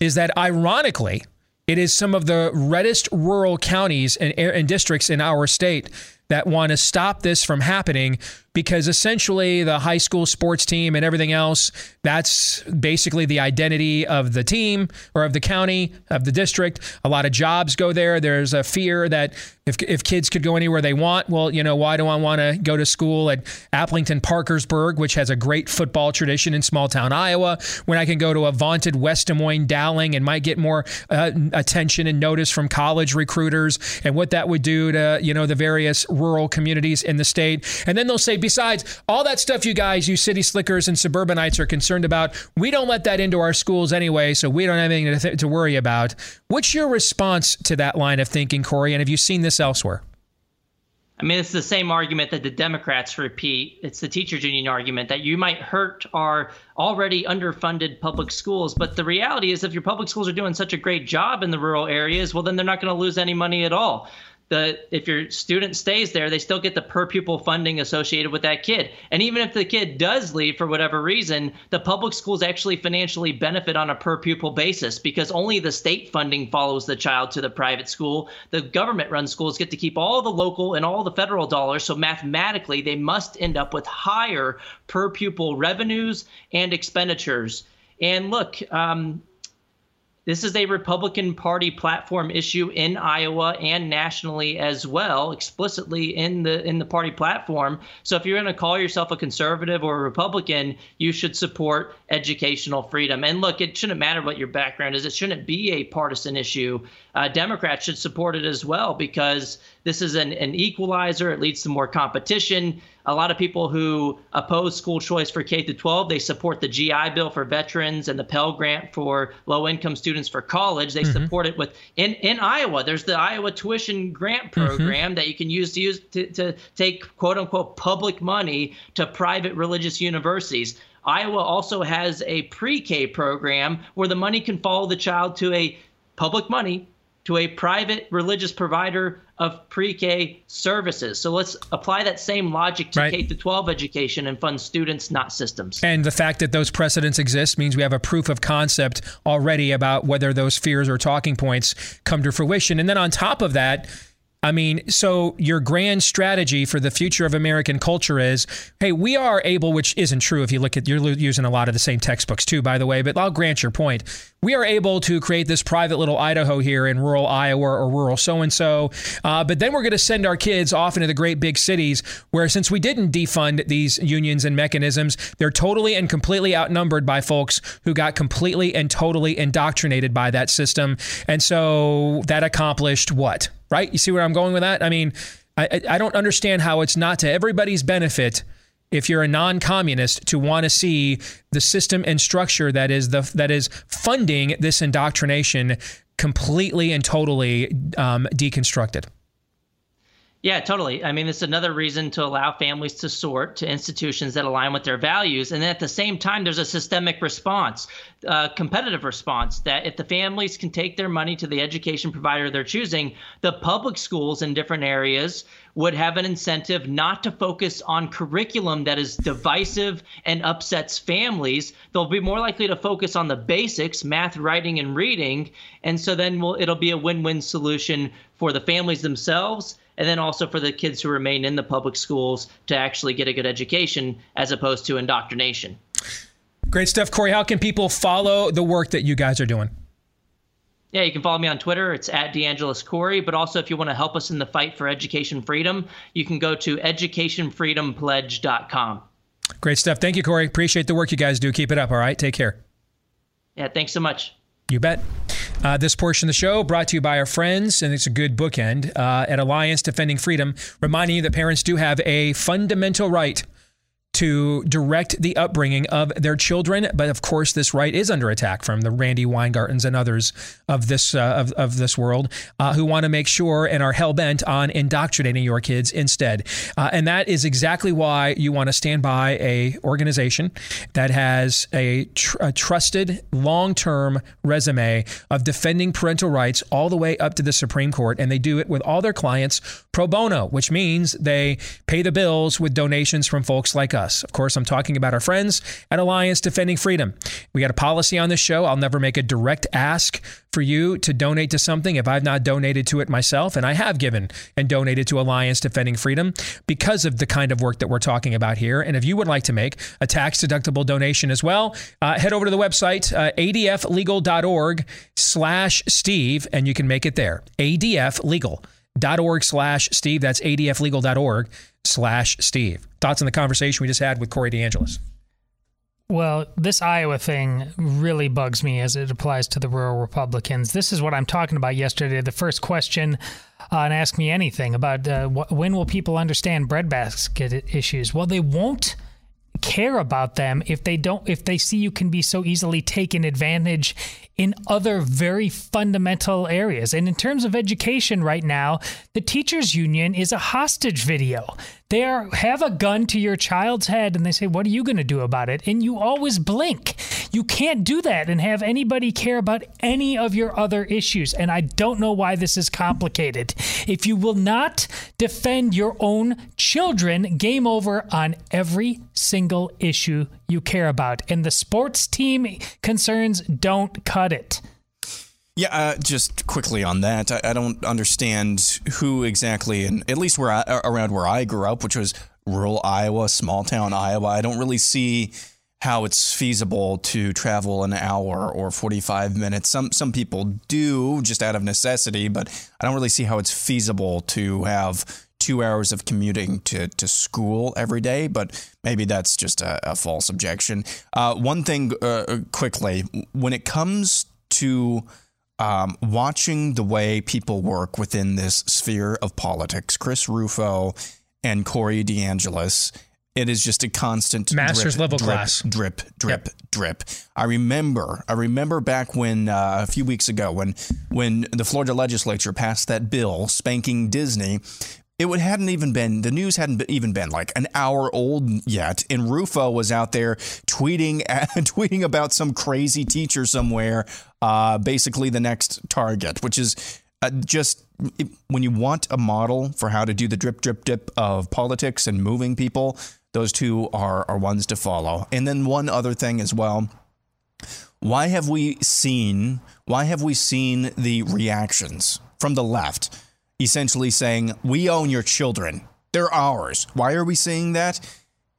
is that ironically, it is some of the reddest rural counties and, and districts in our state that want to stop this from happening because essentially the high school sports team and everything else that's basically the identity of the team or of the county of the district. A lot of jobs go there. There's a fear that if, if kids could go anywhere they want well you know why do i want to go to school at Aplington-Parkersburg which has a great football tradition in small town iowa when i can go to a vaunted west des moines dowling and might get more uh, attention and notice from college recruiters and what that would do to you know the various rural communities in the state. And then they'll say besides all that stuff you guys, you city slickers and suburbanites are concerned about, we don't let that into our schools anyway, so we don't have anything to, th- to worry about. What's your response to that line of thinking, Corey? And have you seen this elsewhere? I mean, it's the same argument that the Democrats repeat. It's the teachers union argument that you might hurt our already underfunded public schools. But the reality is, if your public schools are doing such a great job in the rural areas, well, then they're not going to lose any money at all the if your student stays there, they still get the per pupil funding associated with that kid. And even if the kid does leave for whatever reason, the public schools actually financially benefit on a per pupil basis because only the state funding follows the child to the private school. The government run schools get to keep all the local and all the federal dollars. So mathematically, they must end up with higher per pupil revenues and expenditures. And look, um, this is a Republican Party platform issue in Iowa and nationally as well, explicitly in the in the party platform. So if you're going to call yourself a conservative or a Republican, you should support educational freedom. And look, it shouldn't matter what your background is; it shouldn't be a partisan issue. Uh, Democrats should support it as well because this is an, an equalizer. It leads to more competition a lot of people who oppose school choice for K through 12, they support the GI Bill for veterans and the Pell Grant for low-income students for college. They mm-hmm. support it with in in Iowa. There's the Iowa Tuition Grant mm-hmm. Program mm-hmm. that you can use to use to, to take quote unquote public money to private religious universities. Iowa also has a pre-K program where the money can follow the child to a public money to a private religious provider of pre-K services. So let's apply that same logic to right. K to 12 education and fund students, not systems. And the fact that those precedents exist means we have a proof of concept already about whether those fears or talking points come to fruition. And then on top of that, I mean, so your grand strategy for the future of American culture is, hey, we are able, which isn't true if you look at, you're using a lot of the same textbooks too, by the way, but I'll grant your point. We are able to create this private little Idaho here in rural Iowa or rural so and so, but then we're going to send our kids off into the great big cities where, since we didn't defund these unions and mechanisms, they're totally and completely outnumbered by folks who got completely and totally indoctrinated by that system. And so that accomplished what? Right? You see where I'm going with that? I mean, I, I don't understand how it's not to everybody's benefit if you're a non-communist to want to see the system and structure that is the that is funding this indoctrination completely and totally um, deconstructed. Yeah, totally. I mean, it's another reason to allow families to sort to institutions that align with their values. And then at the same time, there's a systemic response, a competitive response that if the families can take their money to the education provider they're choosing, the public schools in different areas would have an incentive not to focus on curriculum that is divisive and upsets families. They'll be more likely to focus on the basics, math, writing, and reading. And so then we'll, it'll be a win win solution for the families themselves and then also for the kids who remain in the public schools to actually get a good education as opposed to indoctrination. Great stuff, Corey. How can people follow the work that you guys are doing? Yeah, you can follow me on Twitter. It's at DeAngelis Corey. But also, if you want to help us in the fight for education freedom, you can go to educationfreedompledge.com. Great stuff. Thank you, Corey. Appreciate the work you guys do. Keep it up. All right. Take care. Yeah, thanks so much. You bet. Uh, this portion of the show brought to you by our friends, and it's a good bookend uh, at Alliance Defending Freedom, reminding you that parents do have a fundamental right to direct the upbringing of their children. But of course, this right is under attack from the Randi Weingartens and others of this uh, of, of this world uh, who want to make sure and are hell bent on indoctrinating your kids instead. Uh, and that is exactly why you want to stand by a organization that has a, tr- a trusted long term resume of defending parental rights all the way up to the Supreme Court, and they do it with all their clients pro bono, which means they pay the bills with donations from folks like us us. Of course, I'm talking about our friends at Alliance Defending Freedom. We got a policy on this show. I'll never make a direct ask for you to donate to something if I've not donated to it myself. And I have given and donated to Alliance Defending Freedom because of the kind of work that we're talking about here. And if you would like to make a tax deductible donation as well, uh, head over to the website, uh, adflegal.org slash Steve, and you can make it there. adflegal.org slash Steve. That's adflegal.org slash Steve. Thoughts on the conversation we just had with Corey DeAngelis? Well, this Iowa thing really bugs me as it applies to the rural Republicans. This is what I'm talking about yesterday. The first question uh, and ask me anything about uh, wh- when will people understand breadbasket issues? Well, they won't care about them if they don't if they see you can be so easily taken advantage in other very fundamental areas. And in terms of education right now, the teachers union is a hostage video. They are have a gun to your child's head and they say, "What are you going to do about it?" And you always blink. You can't do that and have anybody care about any of your other issues. And I don't know why this is complicated. If you will not defend your own children, game over on every single issue you care about. And the sports team concerns don't cut it. Yeah, uh, just quickly on that, I, I, don't understand who exactly, and at least where I, around where I grew up, which was rural Iowa, small town Iowa, I don't really see how it's feasible to travel an hour or 45 minutes. Some some people do just out of necessity, but I don't really see how it's feasible to have two hours of commuting to, to school every day, but maybe that's just a, a false objection. Uh, one thing uh, quickly, when it comes to um, watching the way people work within this sphere of politics, Chris Rufo and Corey DeAngelis, it is just a constant master's drip, level drip, class drip drip yep. drip i remember i remember back when uh, a few weeks ago when when the florida legislature passed that bill spanking disney it would hadn't even been the news hadn't even been like an hour old yet, and Rufo was out there tweeting tweeting about some crazy teacher somewhere, uh, basically the next target, which is uh, just it, when you want a model for how to do the drip drip dip of politics and moving people, those two are are ones to follow. And then one other thing as well. Why have we seen why have we seen the reactions from the left? Essentially saying, We own your children. They're ours. Why are we seeing that?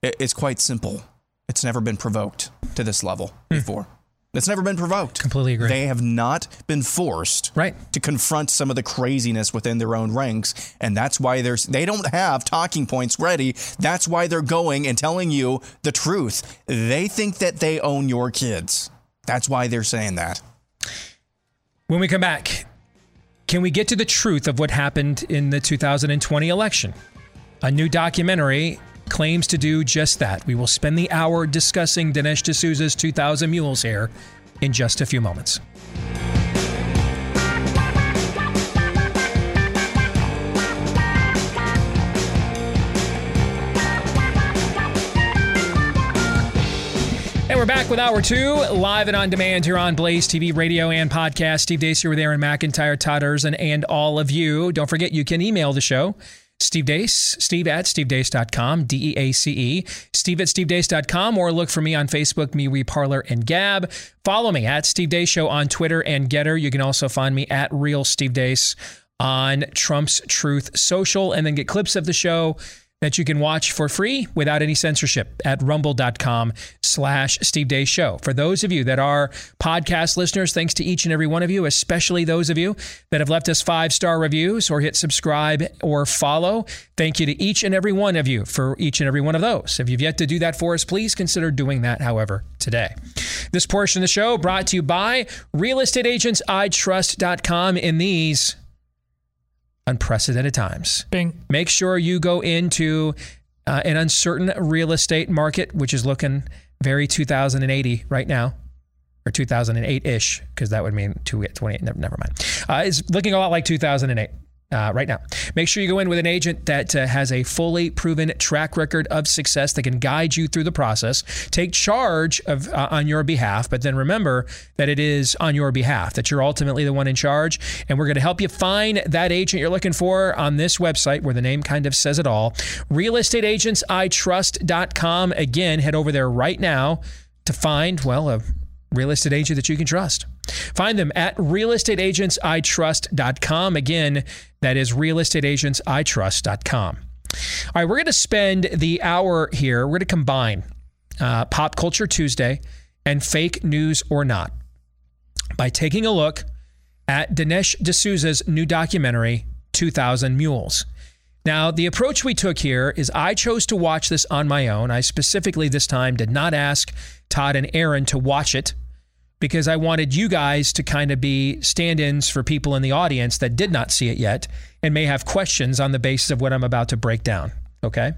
It's quite simple. It's never been provoked to this level hmm. before. It's never been provoked. Completely agree. They have not been forced right. to confront some of the craziness within their own ranks, and that's why there's they don't have talking points ready. That's why they're going and telling you the truth. They think that they own your kids. That's why they're saying that. When we come back, can we get to the truth of what happened in the 2020 election? A new documentary claims to do just that. We will spend the hour discussing Dinesh D'Souza's 2000 Mules here in just a few moments. And we're back with hour two, live and on demand here on Blaze TV, radio, and podcast. Steve Deace here with Aaron McIntyre, Todd Erzen, and all of you. Don't forget, you can email the show. Steve Deace, steve at stevedeace.com, D E A C E, steve at stevedeace.com, or look for me on Facebook, MeWe, Parler, and Gab. Follow me at Steve Deace Show on Twitter and Gettr. You can also find me at Real Steve Deace on Trump's Truth Social, and then get clips of the show that you can watch for free without any censorship at rumble.com slash Steve Deace Show. For those of you that are podcast listeners, thanks to each and every one of you, especially those of you that have left us five star reviews or hit subscribe or follow. Thank you to each and every one of you for each and every one of those. If you've yet to do that for us, please consider doing that, however, today. This portion of the show brought to you by realestateagentsitrust.com in these unprecedented times. Bing. Make sure you go into uh, an uncertain real estate market, which is looking very 2080 right now, or 2008 ish, because that would mean 228. Never, never mind. Uh, it's looking a lot like 2008 uh, right now. Make sure you go in with an agent that uh, has a fully proven track record of success that can guide you through the process, take charge of uh, on your behalf, but then remember that it is on your behalf that you're ultimately the one in charge, and we're going to help you find that agent you're looking for on this website where the name kind of says it all. Realestateagentsitrust.com. Again, head over there right now to find well a real estate agent that you can trust. Find them at realestateagentsitrust.com. Again, that is realestateagentsitrust.com. All right, we're going to spend the hour here. We're going to combine uh, Pop Culture Tuesday and Fake News or Not by taking a look at Dinesh D'Souza's new documentary, 2000 Mules. Now, the approach we took here is I chose to watch this on my own. I specifically this time did not ask Todd and Aaron to watch it because I wanted you guys to kind of be stand ins for people in the audience that did not see it yet and may have questions on the basis of what I'm about to break down. Okay.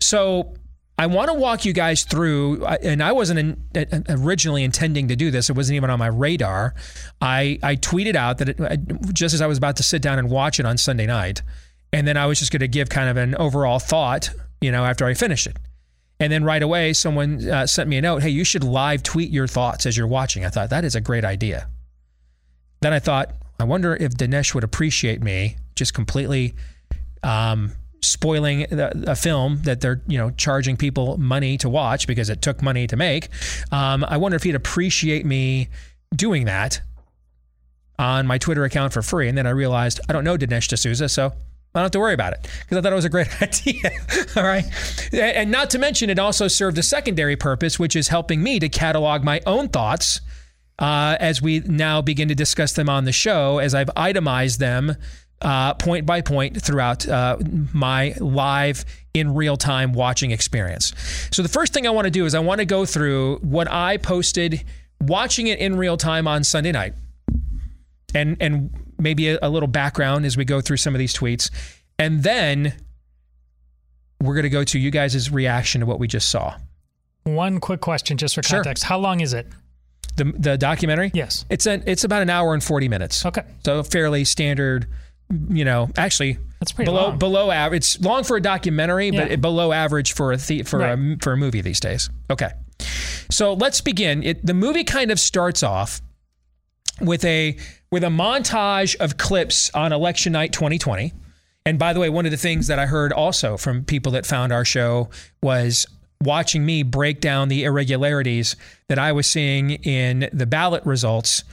So I want to walk you guys through, and I wasn't in, uh, uh, originally intending to do this. It wasn't even on my radar. I, I tweeted out that it, just as I was about to sit down and watch it on Sunday night, and then I was just going to give kind of an overall thought, you know, after I finished it. And then right away, someone uh, sent me a note, hey, you should live tweet your thoughts as you're watching. I thought, that is a great idea. Then I thought, I wonder if Dinesh would appreciate me just completely um, spoiling a film that they're you know charging people money to watch because it took money to make. Um, I wonder if he'd appreciate me doing that on my Twitter account for free. And then I realized I don't know Dinesh D'Souza, so I don't have to worry about it because I thought it was a great idea. All right. And not to mention, it also served a secondary purpose, which is helping me to catalog my own thoughts uh, as we now begin to discuss them on the show, as I've itemized them uh, point by point throughout uh, my live in real time watching experience. So, the first thing I want to do is I want to go through what I posted watching it in real time on Sunday night and, and maybe a, a little background as we go through some of these tweets. And then we're going to go to you guys' reaction to what we just saw. One quick question, just for context. Sure. How long is it? The, the documentary? Yes. It's an it's about an hour and 40 minutes. Okay. So fairly standard you know, actually that's pretty below long. below average. It's long for a documentary, Yeah. but below average for a the, for Right. a for a movie these days. Okay, so let's begin. It, the movie kind of starts off with a with a montage of clips on election night 2020. And by the way, one of the things that I heard also from people that found our show was watching me break down the irregularities that I was seeing in the ballot results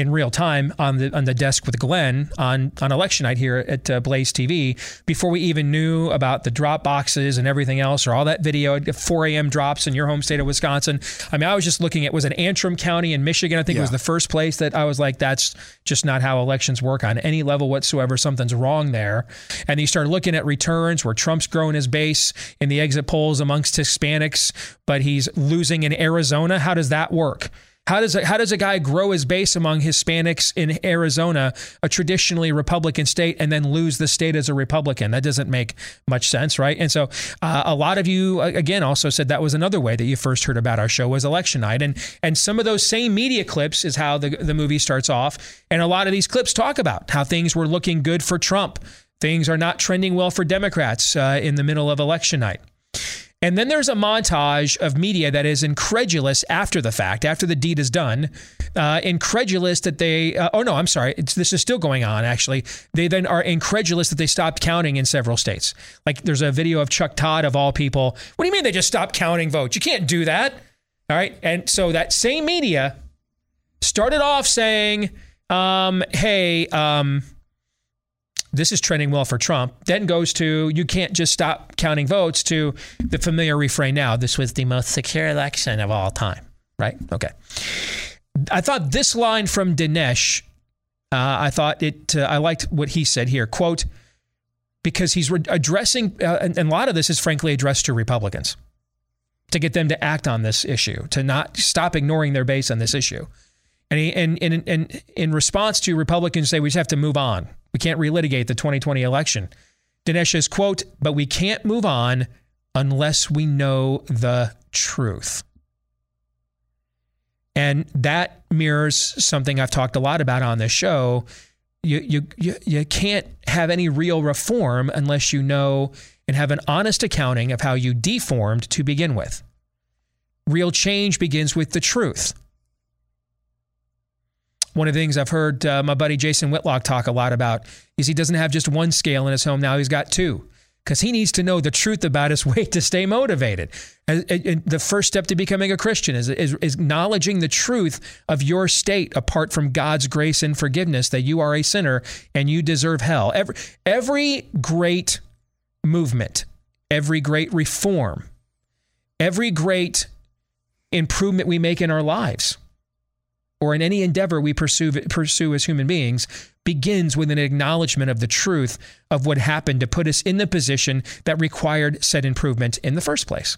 in real time on the on the desk with Glenn on on election night here at uh, Blaze TV before we even knew about the drop boxes and everything else or all that video at 4 a.m. drops in your home state of Wisconsin. I mean, I was just looking at was it Antrim County in Michigan? I think it was the first place that I was like, that's just not how elections work on any level whatsoever. Something's wrong there. And you start looking at returns where Trump's growing his base in the exit polls amongst Hispanics, but he's losing in Arizona. How does that work? How does a, how does a guy grow his base among Hispanics in Arizona, a traditionally Republican state, and then lose the state as a Republican? That doesn't make much sense, right? And so, uh, a lot of you again also said that was another way that you first heard about our show was election night, and and some of those same media clips is how the the movie starts off, and a lot of these clips talk about how things were looking good for Trump, things are not trending well for Democrats uh, in the middle of election night. And then there's a montage of media that is incredulous after the fact, after the deed is done, uh, incredulous that they, uh, oh no, I'm sorry, this is still going on actually. They then are incredulous that they stopped counting in several states. Like there's a video of Chuck Todd of all people. What do you mean they just stopped counting votes? You can't do that. All right. And so that same media started off saying, um, hey, um, this is trending well for Trump. Then goes to you can't just stop counting votes to the familiar refrain now. This was the most secure election of all time, right? Okay. I thought this line from Dinesh, uh, I thought it, uh, I liked what he said here. Quote, because he's re- addressing, uh, and, and a lot of this is frankly addressed to Republicans to get them to act on this issue, to not stop ignoring their base on this issue. And, he, and, and, and in response to Republicans say we just have to move on. We can't relitigate the 2020 election. Dinesh says, quote, but we can't move on unless we know the truth. And that mirrors something I've talked a lot about on this show. You, you, you, you can't have any real reform unless you know and have an honest accounting of how you deformed to begin with. Real change begins with the truth. One of the things I've heard uh, my buddy Jason Whitlock talk a lot about is he doesn't have just one scale in his home now, he's got two because he needs to know the truth about his weight to stay motivated. And- and- the first step to becoming a Christian is, is, is acknowledging the truth of your state apart from God's grace and forgiveness that you are a sinner and you deserve hell. Every, every great movement, every great reform, every great improvement we make in our lives or in any endeavor we pursue, pursue as human beings begins with an acknowledgement of the truth of what happened to put us in the position that required said improvement in the first place.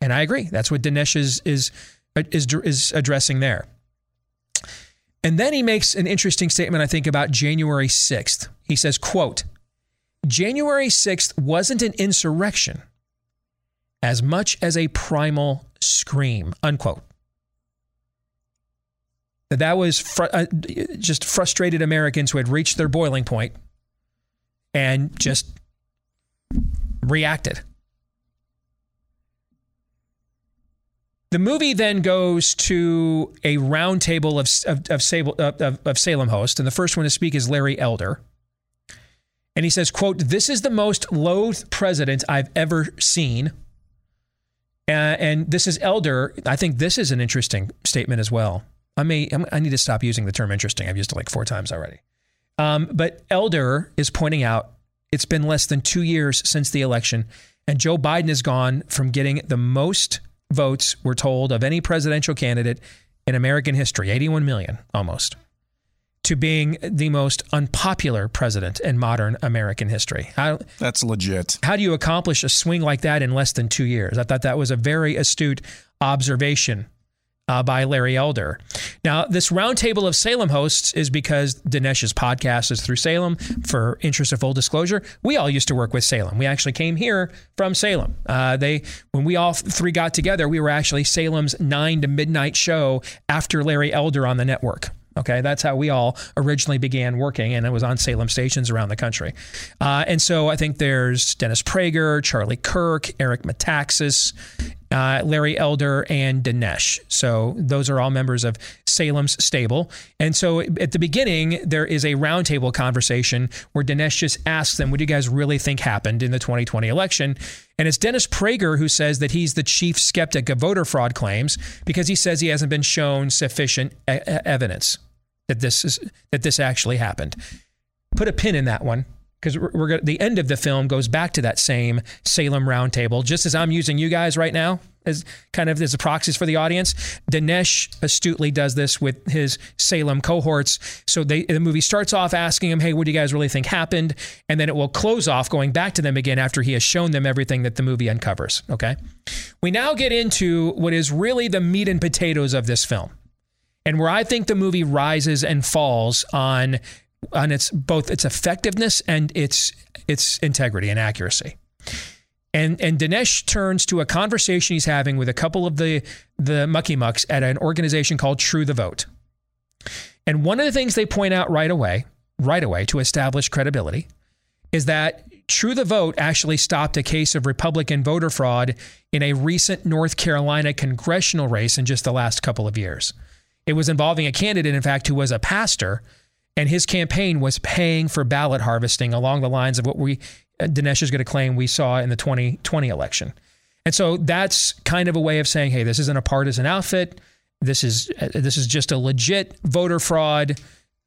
And I agree. That's what Dinesh is, is, is, is addressing there. And then he makes an interesting statement, I think, about January 6th. He says, quote, January 6th wasn't an insurrection. as much as a primal scream, unquote. That that was fr- uh, just frustrated Americans who had reached their boiling point and just reacted. The movie then goes to a roundtable of, of, of, Sable, of, of Salem hosts, and the first one to speak is Larry Elder. And he says, quote, this is the most loathed president I've ever seen. Uh, and this is Elder. I think this is an interesting statement as well. I may, I need to stop using the term interesting. I've used it like four times already. Um, but Elder is pointing out it's been less than two years since the election, and Joe Biden has gone from getting the most votes, we're told, of any presidential candidate in American history 81 million almost to being the most unpopular president in modern American history. How, That's legit. How do you accomplish a swing like that in less than two years? I thought that was a very astute observation uh, by Larry Elder. Now, this roundtable of Salem hosts is because Dinesh's podcast is through Salem. For interest of full disclosure, we all used to work with Salem. We actually came here from Salem. Uh, they, when we all three got together, we were actually Salem's nine to midnight show after Larry Elder on the network. Okay, that's how we all originally began working, and it was on Salem stations around the country. Uh, and so I think there's Dennis Prager, Charlie Kirk, Eric Metaxas, uh, Larry Elder, and Dinesh. So those are all members of Salem's stable. And so at the beginning, there is a roundtable conversation where Dinesh just asks them, What do you guys really think happened in the 2020 election? And it's Dennis Prager who says that he's the chief skeptic of voter fraud claims because he says he hasn't been shown sufficient e- evidence that this is that this actually happened. Put a pin in that one because we're, we're the end of the film goes back to that same Salem roundtable. Just as I'm using you guys right now as kind of as a proxies for the audience, Dinesh astutely does this with his Salem cohorts. So they, the movie starts off asking him, "Hey, what do you guys really think happened?" And then it will close off going back to them again after he has shown them everything that the movie uncovers. Okay, we now get into what is really the meat and potatoes of this film and where I think the movie rises and falls on on its both its effectiveness and its its integrity and accuracy. And and Dinesh turns to a conversation he's having with a couple of the the mucky mucks at an organization called True the Vote. And one of the things they point out right away, right away to establish credibility, is that True the Vote actually stopped a case of Republican voter fraud in a recent North Carolina congressional race in just the last couple of years. It was involving a candidate, in fact, who was a pastor, and his campaign was paying for ballot harvesting along the lines of what we uh, Dinesh is going to claim we saw in the 2020 election. And so that's kind of a way of saying, hey, this isn't a partisan outfit. This is uh, this is just a legit voter fraud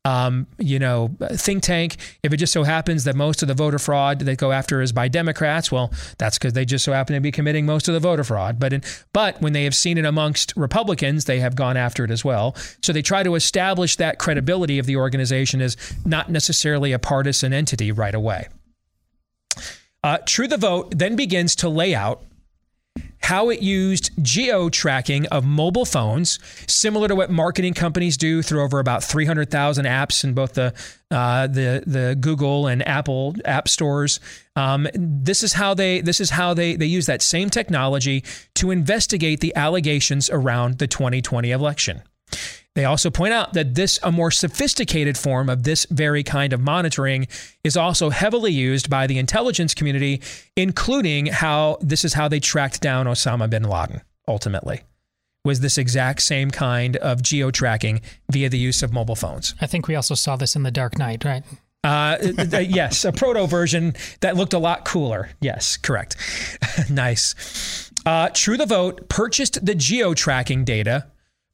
um, you know, think tank. If it just so happens that most of the voter fraud they go after is by Democrats, well, that's because they just so happen to be committing most of the voter fraud. But in, but when they have seen it amongst Republicans, they have gone after it as well. So they try to establish that credibility of the organization as not necessarily a partisan entity right away. Uh, True the Vote then begins to lay out how it used geo tracking of mobile phones, similar to what marketing companies do through over about 300,000 apps in both the uh, the the Google and Apple app stores. Um, this is how they this is how they they use that same technology to investigate the allegations around the 2020 election. They also point out that this, a more sophisticated form of this very kind of monitoring, is also heavily used by the intelligence community, including how this is how they tracked down Osama bin Laden ultimately. Was this exact same kind of geo tracking via the use of mobile phones? I think we also saw this in The Dark Knight, right? Uh, yes, a proto version that looked a lot cooler. Yes, correct. nice. Uh, True the Vote purchased the geo tracking data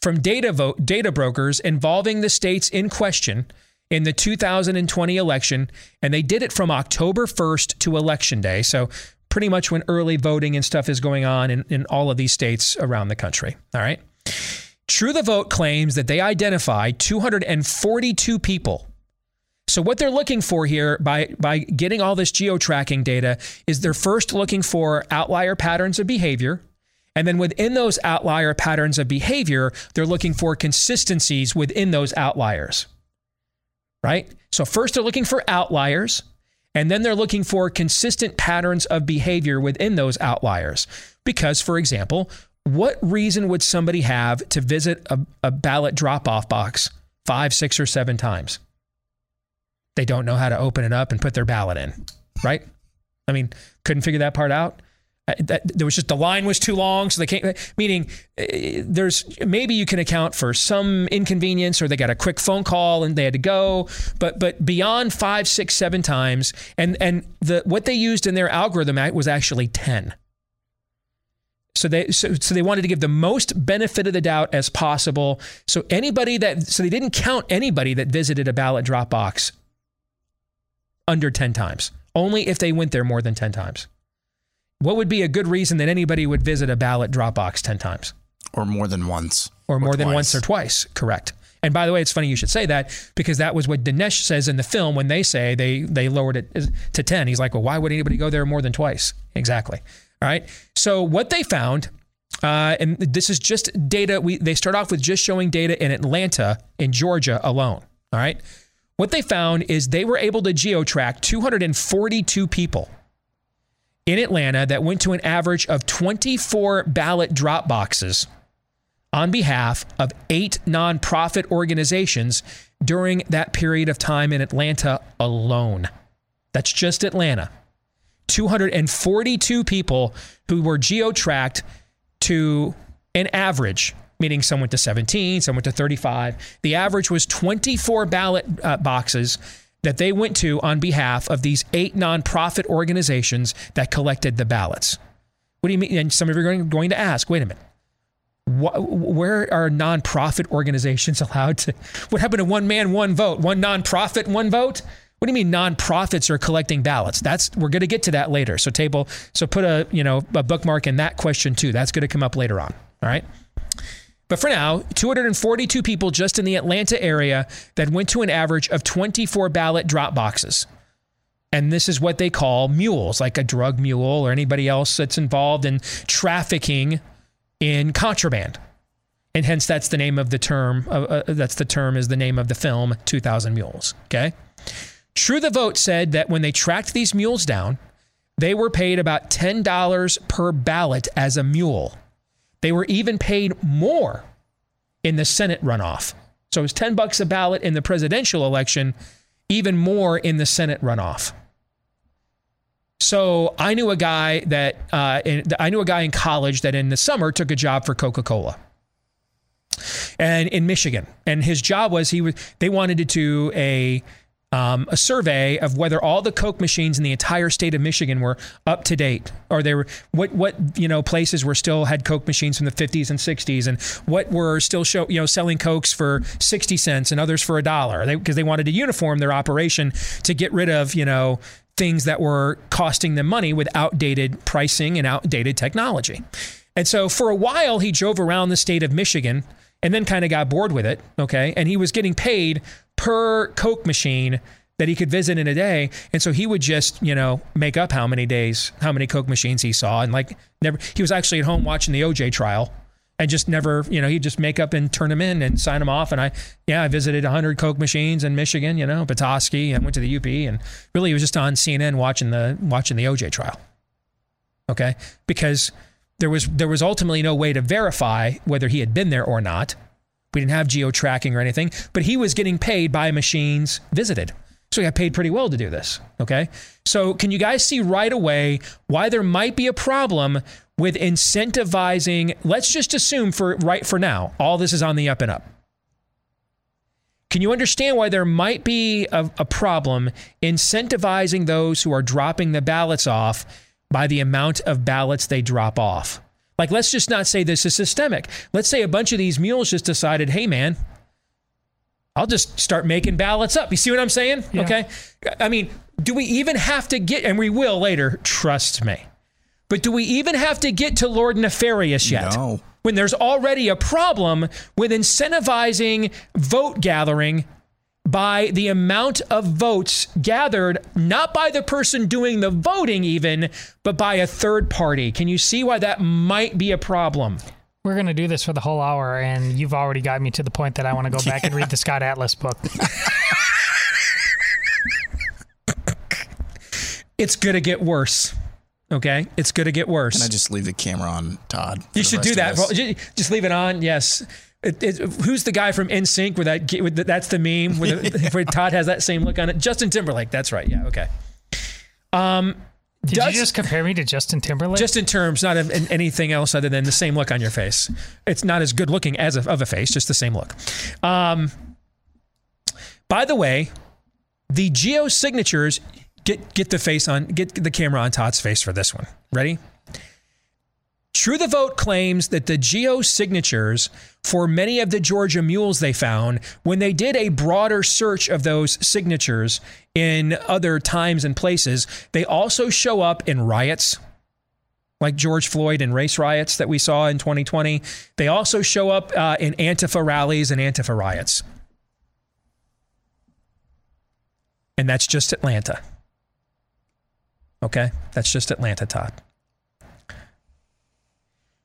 from data data brokers involving the states in question in the 2020 election, and they did it from October 1st to election day. So pretty much when early voting and stuff is going on in, in all of these states around the country. All right. True the Vote claims that they identify 242 people. So what they're looking for here by by getting all this geo tracking data is they're first looking for outlier patterns of behavior and then within those outlier patterns of behavior, they're looking for consistencies within those outliers. Right? So first they're looking for outliers, And then they're looking for consistent patterns of behavior within those outliers. Because, for example, what reason would somebody have to visit a, a ballot drop off box five, six, or seven times? They don't know how to open it up and put their ballot in, right? I mean, couldn't figure that part out. That, there was just the line was too long, so they can't. Meaning, uh, there's maybe you can account for some inconvenience, or they got a quick phone call and they had to go. But but beyond five, six, seven times, and and the what they used in their algorithm was actually ten. So they so, so they wanted to give the most benefit of the doubt as possible. So anybody that so they didn't count anybody that visited a ballot drop box under 10 times. Only if they went there more than 10 times. What would be a good reason that anybody would visit a ballot drop box 10 times? Or more than once. Or, or more twice. than once or twice, correct. And by the way, it's funny you should say that because that was what Dinesh says in the film when they say they they lowered it to 10. He's like, well, why would anybody go there more than twice? Exactly. All right. So what they found, uh, and this is just data. We they start off with just showing data in Atlanta, in Georgia alone. All right. What they found is they were able to geotrack 242 people in Atlanta that went to an average of 24 ballot drop boxes on behalf of eight nonprofit organizations during that period of time in Atlanta alone. That's just Atlanta. 242 people who were geo-tracked to an average, meaning some went to 17, some went to 35. The average was 24 ballot uh, boxes that they went to on behalf of these eight nonprofit organizations that collected the ballots. What do you mean? And some of you are going, to ask, wait a minute. where are nonprofit organizations allowed to? What happened to one man, one vote? One nonprofit, one vote? What do you mean nonprofits are collecting ballots? That's we're going to get to that later. So table, so put a you know a bookmark in that question too. That's going to come up later on. All right. But for now, 242 people just in the Atlanta area that went to an average of 24 ballot drop boxes. And this is what they call mules, like a drug mule or anybody else that's involved in trafficking in contraband. And hence, that's the name of the term. Uh, uh, that's the term is the name of the film, 2000 Mules. Okay. True the Vote said that when they tracked these mules down, they were paid about $10 per ballot as a mule. They were even paid more in the Senate runoff. So it was 10 bucks a ballot in the presidential election, even more in the Senate runoff. So I knew a guy that uh, in, I knew a guy in college that in the summer took a job for Coca Cola, and in Michigan, and his job was he was they wanted to do a um, a survey of whether all the Coke machines in the entire state of Michigan were up to date, or they were what what you know places were still had Coke machines from the 50s and 60s, and what were still show you know selling Cokes for 60 cents and others for a dollar, because they, they wanted to uniform their operation to get rid of you know things that were costing them money with outdated pricing and outdated technology. And so for a while, he drove around the state of Michigan and then kind of got bored with it. Okay. And he was getting paid per Coke machine that he could visit in a day. And so he would just, you know, make up how many days, how many Coke machines he saw. And like never, he was actually at home watching the OJ trial and just never, you know, he'd just make up and turn them in and sign them off. And I, yeah, I visited 100 Coke machines in Michigan, you know, Petoskey. and went to the UP and really he was just on CNN watching the, watching the OJ trial. Okay. Because there was, there was ultimately no way to verify whether he had been there or not we didn't have geo tracking or anything, but he was getting paid by machines visited. So he got paid pretty well to do this. Okay. So can you guys see right away why there might be a problem with incentivizing? Let's just assume for right for now, all this is on the up and up. Can you understand why there might be a, a problem incentivizing those who are dropping the ballots off by the amount of ballots they drop off? Like, let's just not say this is systemic. Let's say a bunch of these mules just decided, hey, man, I'll just start making ballots up. You see what I'm saying? Yeah. Okay. I mean, do we even have to get, and we will later, trust me, but do we even have to get to Lord Nefarious yet? No. When there's already a problem with incentivizing vote gathering by the amount of votes gathered, not by the person doing the voting, even, but by a third party. Can you see why that might be a problem? We're going to do this for the whole hour, and you've already got me to the point that I want to go back yeah. and read the Scott Atlas book. It's going to get worse. Okay, it's going to get worse. Can I just leave the camera on, Todd? You should do that. Just leave it on. Yes. It, it, who's the guy from NSYNC where that with the, that's the meme where, the, where Todd has that same look on it? Justin Timberlake. That's right. Yeah. Okay. Um, Did does, you just compare me to Justin Timberlake? Just in terms, not in anything else other than the same look on your face. It's not as good looking as a, of a face, just the same look. Um, by the way, the geo signatures get get the face on get the camera on Todd's face for this one. Ready? True the Vote claims that the geo signatures for many of the Georgia mules they found when they did a broader search of those signatures in other times and places, they also show up in riots like George Floyd and race riots that we saw in 2020. They also show up uh, in Antifa rallies and Antifa riots. And that's just Atlanta. Okay? That's just Atlanta, Todd.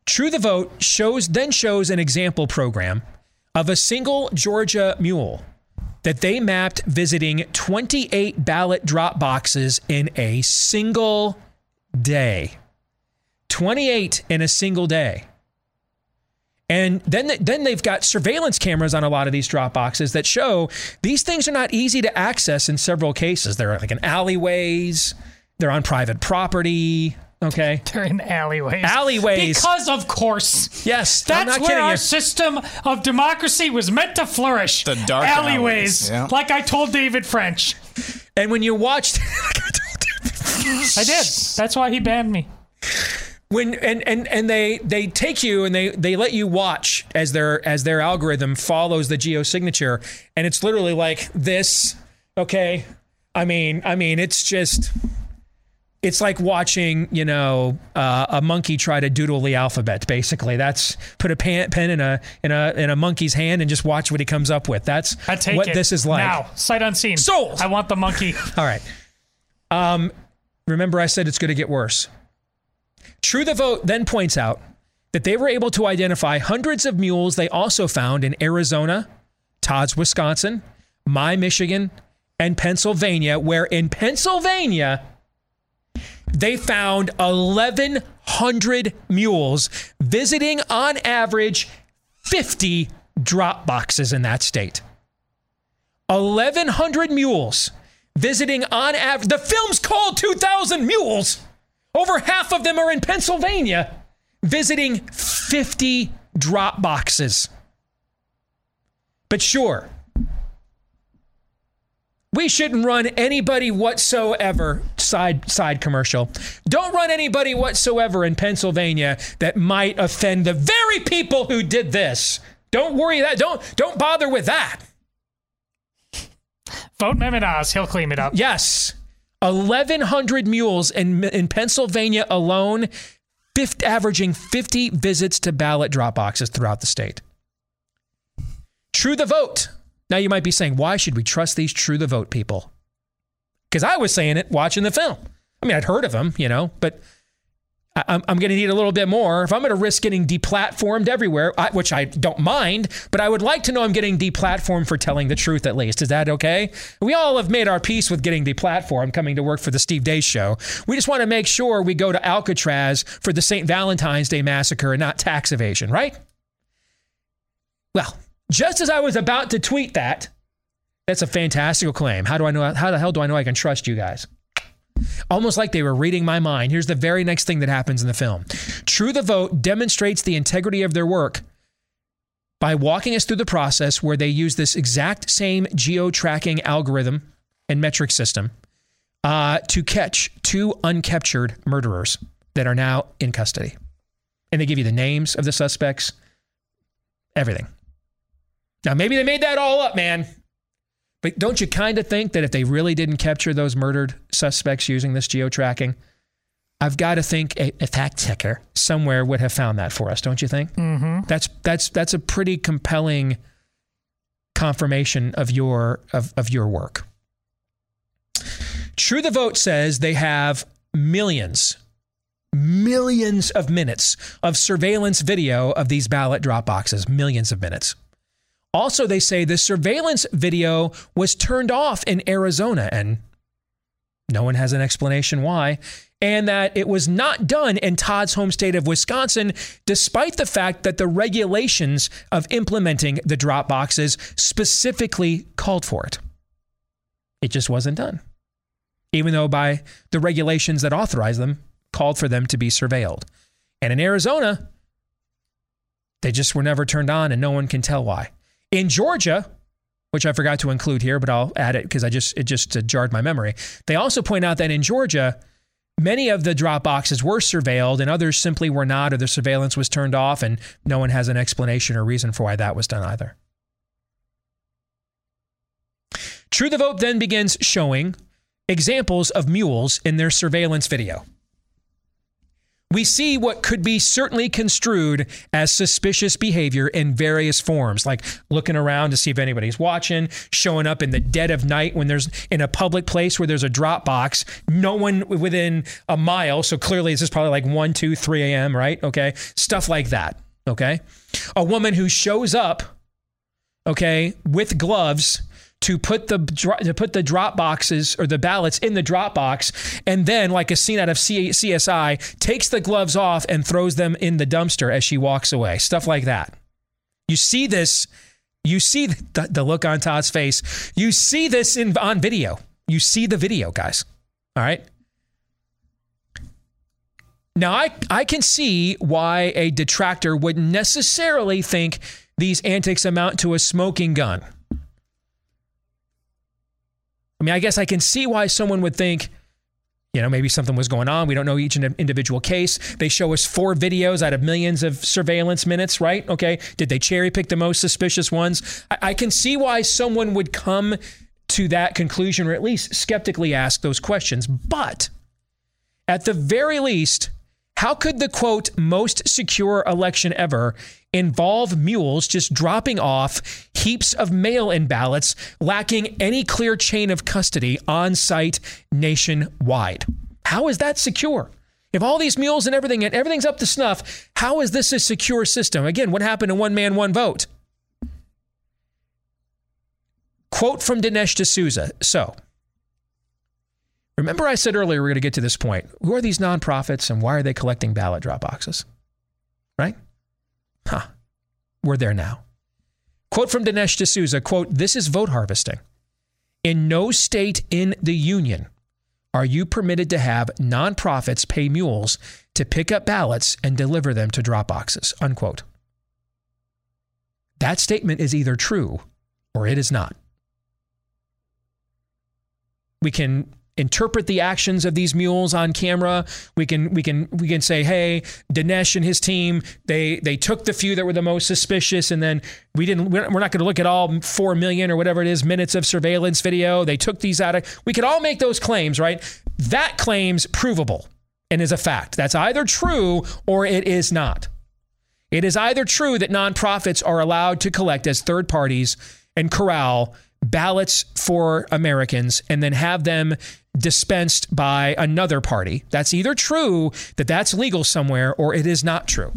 True the Vote shows then shows an example program of a single Georgia mule that they mapped visiting 28 ballot drop boxes in a single day. 28 in a single day. And then, then they've got surveillance cameras on a lot of these drop boxes that show these things are not easy to access in several cases. They're like in alleyways, they're on private property. Okay. They're in alleyways. Alleyways. Because, of course. Yes. That's where our you. system of democracy was meant to flourish. The dark alleyways. alleyways yeah. Like I told David French. And when you watched. I did. That's why he banned me. When and, and and they they take you and they they let you watch as their as their algorithm follows the geosignature and it's literally like this okay I mean I mean it's just it's like watching, you know, uh, a monkey try to doodle the alphabet. Basically, that's put a pen, pen in a in a in a monkey's hand and just watch what he comes up with. That's what it. this is like. Now, sight unseen. Sold. I want the monkey. All right. Um, remember, I said it's going to get worse. True the Vote then points out that they were able to identify hundreds of mules they also found in Arizona, Todd's Wisconsin, my Michigan, and Pennsylvania, where in Pennsylvania they found 1,100 mules visiting on average 50 drop boxes in that state. 1,100 mules visiting on average. The film's called 2,000 Mules. Over half of them are in Pennsylvania visiting 50 drop boxes. But sure, we shouldn't run anybody whatsoever side side commercial. Don't run anybody whatsoever in Pennsylvania that might offend the very people who did this. Don't worry that don't don't bother with that. Vote Mehmet Oz, he'll clean it up. Yes. 1100 mules in in Pennsylvania alone, 50, averaging 50 visits to ballot drop boxes throughout the state. True the vote now you might be saying, why should we trust these true the vote people? Because I was saying it watching the film. I mean, I'd heard of them, you know, but I'm, I'm going to need a little bit more. If I'm going to risk getting deplatformed everywhere, I, which I don't mind, but I would like to know I'm getting deplatformed for telling the truth at least. Is that okay? We all have made our peace with getting deplatformed coming to work for the Steve Deace show. We just want to make sure we go to Alcatraz for the St. Valentine's Day massacre and not tax evasion, right? Well, just as I was about to tweet that, that's a fantastical claim. How do I know? How the hell do I know I can trust you guys? Almost like they were reading my mind. Here's the very next thing that happens in the film True the Vote demonstrates the integrity of their work by walking us through the process where they use this exact same geo tracking algorithm and metric system uh, to catch two uncaptured murderers that are now in custody. And they give you the names of the suspects, everything. Now, maybe they made that all up, man. But don't you kind of think that if they really didn't capture those murdered suspects using this geo tracking, I've got to think a, a, fact checker somewhere would have found that for us, don't you think? Mm-hmm. That's that's that's a pretty compelling confirmation of your of, of your work. True the Vote says they have millions, millions of minutes of surveillance video of these ballot drop boxes, millions of minutes. Also, they say the surveillance video was turned off in Arizona and No one has an explanation why. And that it was not done in Todd's home state of Wisconsin, despite the fact that the regulations of implementing the drop boxes specifically called for it. It just wasn't done. Even though by the regulations that authorize them called for them to be surveilled. And in Arizona, they just were never turned on and no one can tell why. In Georgia, which I forgot to include here, but I'll add it because I just it just uh, jarred my memory. They also point out that in Georgia, many of the drop boxes were surveilled and others simply were not, or the surveillance was turned off, and no one has an explanation or reason for why that was done either. True the Vote then begins showing examples of mules in their surveillance video we see what could be certainly construed as suspicious behavior in various forms, like looking around to see if anybody's watching, showing up in the dead of night when there's in a public place where there's a drop box, no one within a mile. So clearly, this is probably like 1, 2, 3 a.m., right? Okay. Stuff like that. Okay. A woman who shows up, okay, with gloves to put the to put the drop boxes or the ballots in the drop box, and then, like a scene out of CSI, takes the gloves off and throws them in the dumpster as she walks away. Stuff like that. You see this. You see the, the look on Todd's face. You see this in on video. You see the video, guys. All right. Now, I, I can see why a detractor would necessarily think these antics amount to a smoking gun. I mean, I guess I can see why someone would think, you know, maybe something was going on. We don't know each individual case. They show us four videos out of millions of surveillance minutes, right? Okay. Did they cherry pick the most suspicious ones? I, I can see why someone would come to that conclusion or at least skeptically ask those questions. But at the very least, how could the quote, most secure election ever involve mules just dropping off heaps of mail in ballots, lacking any clear chain of custody on site nationwide. How is that secure? If all these mules and everything and everything's up to snuff, how is this a secure system? Again, what happened to one man, one vote? Quote from Dinesh D'Souza. So, remember I said earlier we're going to get to this point. Who are these nonprofits and why are they collecting ballot drop boxes? Right? Huh. We're there now. Quote from Dinesh D'Souza, quote, this is vote harvesting. In no state in the union are you permitted to have nonprofits pay mules to pick up ballots and deliver them to drop boxes, unquote. That statement is either true or it is not. We can interpret the actions of these mules on camera. We can we can we can say, hey, Dinesh and his team they they took the few that were the most suspicious, and then we didn't. We're not going to look at all four million or whatever it is minutes of surveillance video. They took these out of. We could all make those claims, right? That claim's provable and is a fact. That's either true or it is not. It is either true that nonprofits are allowed to collect as third parties and corral ballots for Americans and then have them dispensed by another party. That's either true that that's legal somewhere or it is not true.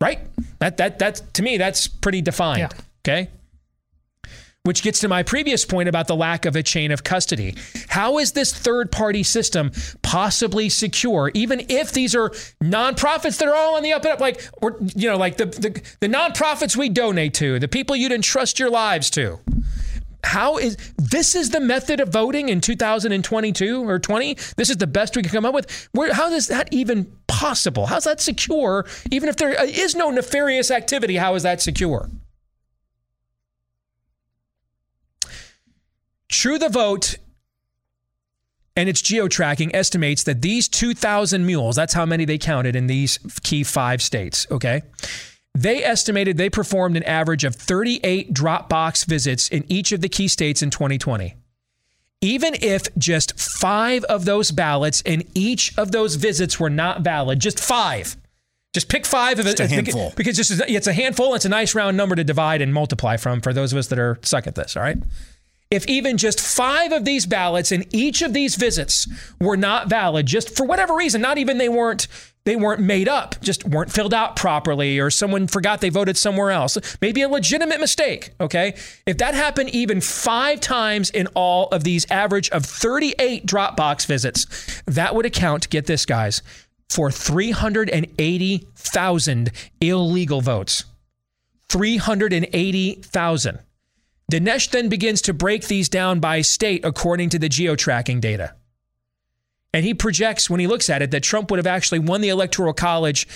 Right? That that that to me that's pretty defined. Yeah. Okay? Which gets to my previous point about the lack of a chain of custody. How is this third party system possibly secure, even if these are nonprofits that are all on the up and up, like, or, you know, like the, the, the nonprofits we donate to, the people you'd entrust your lives to? How is this is the method of voting in 2022 or 20 this is the best we can come up with? Where, how is that even possible? How's that secure even if there is no nefarious activity how is that secure? True the vote and its geo tracking estimates that these 2000 mules that's how many they counted in these key five states okay they estimated they performed an average of 38 Dropbox visits in each of the key states in 2020. Even if just five of those ballots in each of those visits were not valid, just five. Just pick five of it. a handful. Because it's a handful. It's a nice round number to divide and multiply from for those of us that are suck at this. All right. If even just five of these ballots in each of these visits were not valid, just for whatever reason, not even they weren't they weren't made up, just weren't filled out properly, or someone forgot they voted somewhere else. Maybe a legitimate mistake. Okay. If that happened even five times in all of these average of 38 Dropbox visits, that would account, get this, guys, for 380,000 illegal votes. 380,000. Dinesh then begins to break these down by state according to the geo tracking data. And he projects when he looks at it that Trump would have actually won the Electoral College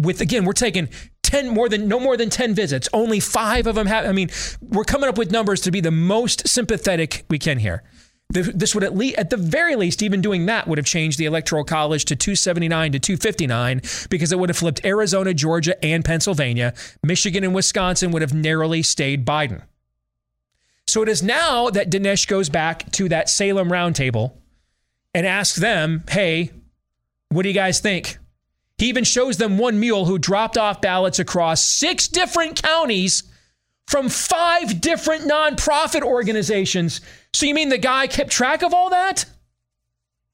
with, again, we're taking 10 more than no more than 10 visits. Only five of them have. I mean, we're coming up with numbers to be the most sympathetic we can here. This would at least, at the very least, even doing that would have changed the electoral college to 279 to 259 because it would have flipped Arizona, Georgia, and Pennsylvania. Michigan and Wisconsin would have narrowly stayed Biden. So it is now that Dinesh goes back to that Salem roundtable and asks them, hey, what do you guys think? He even shows them one mule who dropped off ballots across six different counties from five different nonprofit organizations. So you mean the guy kept track of all that?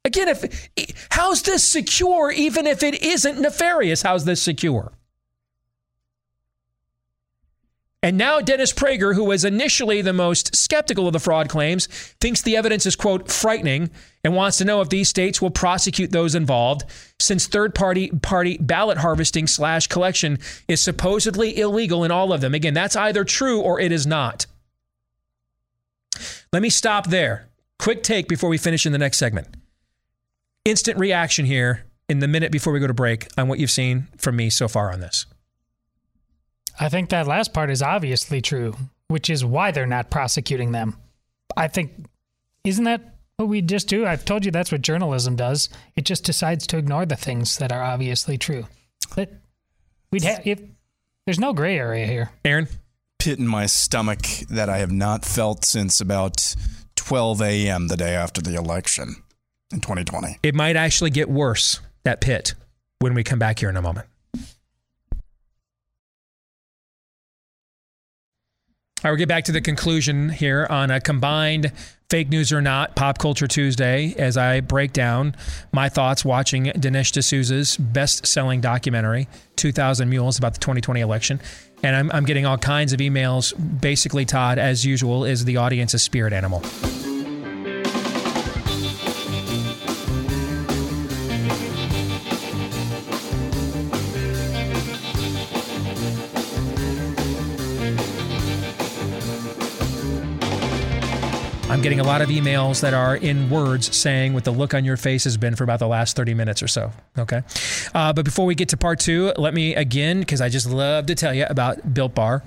Again, if how's this secure even if it isn't nefarious? How's this secure? And now Dennis Prager, who was initially the most skeptical of the fraud claims, thinks the evidence is, quote, frightening and wants to know if these states will prosecute those involved since third party party ballot harvesting slash collection is supposedly illegal in all of them. Again, that's either true or it is not. Let me stop there. Quick take before we finish in the next segment. Instant reaction here in the minute before we go to break on what you've seen from me so far on this. I think that last part is obviously true, which is why they're not prosecuting them. I think, isn't that what we just do? I've told you that's what journalism does. It just decides to ignore the things that are obviously true. But we'd have if there's no gray area here. Aaron, pit in my stomach that I have not felt since about 12 a.m. the day after the election in 2020. It might actually get worse that pit when we come back here in a moment. All right, we'll get back to the conclusion here on a combined fake news or not pop culture Tuesday as I break down my thoughts watching Dinesh D'Souza's best selling documentary, 2000 Mules, about the 2020 election. And I'm, I'm getting all kinds of emails. Basically, Todd, as usual, is the audience's spirit animal. Getting a lot of emails that are in words saying what the look on your face has been for about the last 30 minutes or so. Okay. Uh, but before we get to part two, let me again, because I just love to tell you about Built Bar.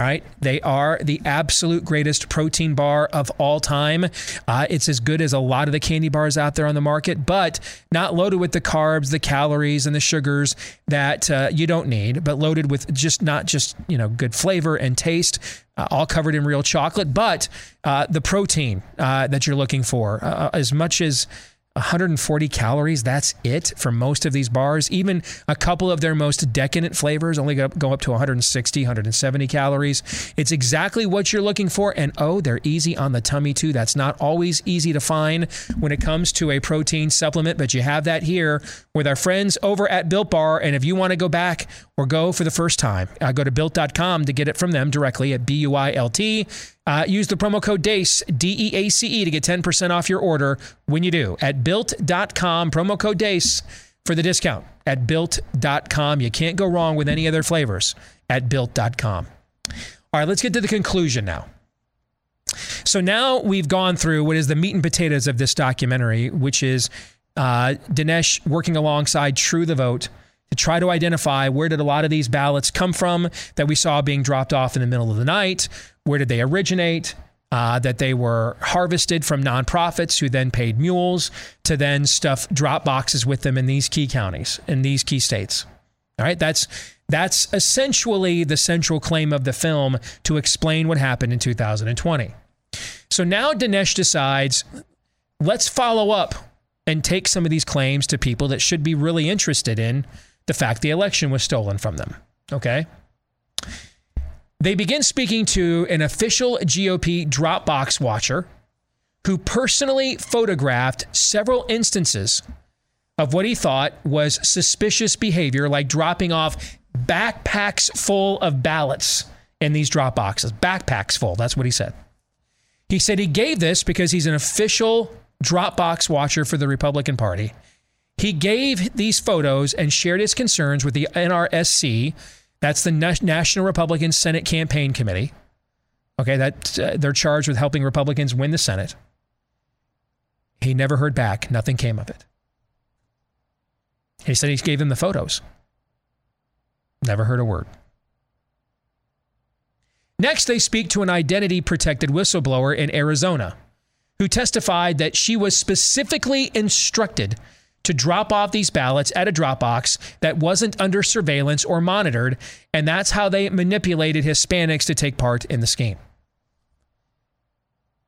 All right. They are the absolute greatest protein bar of all time. Uh, it's as good as a lot of the candy bars out there on the market, but not loaded with the carbs, the calories, and the sugars that uh, you don't need, but loaded with just not just, you know, good flavor and taste, uh, all covered in real chocolate, but uh, the protein uh, that you're looking for, uh, as much as 140 calories. That's it for most of these bars. Even a couple of their most decadent flavors only go up to 160, 170 calories. It's exactly what you're looking for. And oh, they're easy on the tummy too. That's not always easy to find when it comes to a protein supplement, but you have that here with our friends over at Built Bar. And if you want to go back or go for the first time, uh, go to built.com to get it from them directly at B U I L T. Uh, use the promo code DEACE, D E A C E, to get 10% off your order when you do at built.com, promo code DEACE for the discount at built.com. You can't go wrong with any other flavors at built.com. All right, let's get to the conclusion now. So now we've gone through what is the meat and potatoes of this documentary, which is uh, Dinesh working alongside True the Vote to try to identify where did a lot of these ballots come from that we saw being dropped off in the middle of the night? Where did they originate? Uh, that they were harvested from nonprofits who then paid mules to then stuff drop boxes with them in these key counties, in these key states. All right, that's that's essentially the central claim of the film to explain what happened in 2020. So now Dinesh decides, let's follow up and take some of these claims to people that should be really interested in the fact the election was stolen from them. Okay. They begin speaking to an official GOP Dropbox watcher who personally photographed several instances of what he thought was suspicious behavior, like dropping off backpacks full of ballots in these drop boxes. Backpacks full. That's what he said. He said he gave this because he's an official Dropbox watcher for the Republican Party. He gave these photos and shared his concerns with the NRSC. That's the National Republican Senate Campaign Committee. Okay, that uh, they're charged with helping Republicans win the Senate. He never heard back. Nothing came of it. He said he gave them the photos. Never heard a word. Next, they speak to an identity protected whistleblower in Arizona who testified that she was specifically instructed to drop off these ballots at a Dropbox that wasn't under surveillance or monitored, and that's how they manipulated Hispanics to take part in the scheme.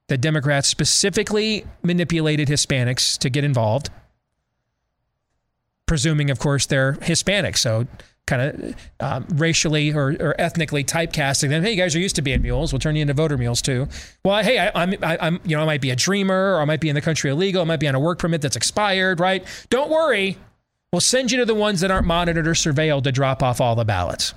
The Democrats specifically manipulated Hispanics to get involved, presuming, of course, they're Hispanic. So kind of um, racially or, or, ethnically typecasting them. Hey, you guys are used to being mules. We'll turn you into voter mules too. Well, hey, I, I'm, I, am you know, I might be a dreamer, or I might be in the country illegal. I might be on a work permit that's expired. Right? Don't worry. We'll send you to the ones that aren't monitored or surveilled to drop off all the ballots.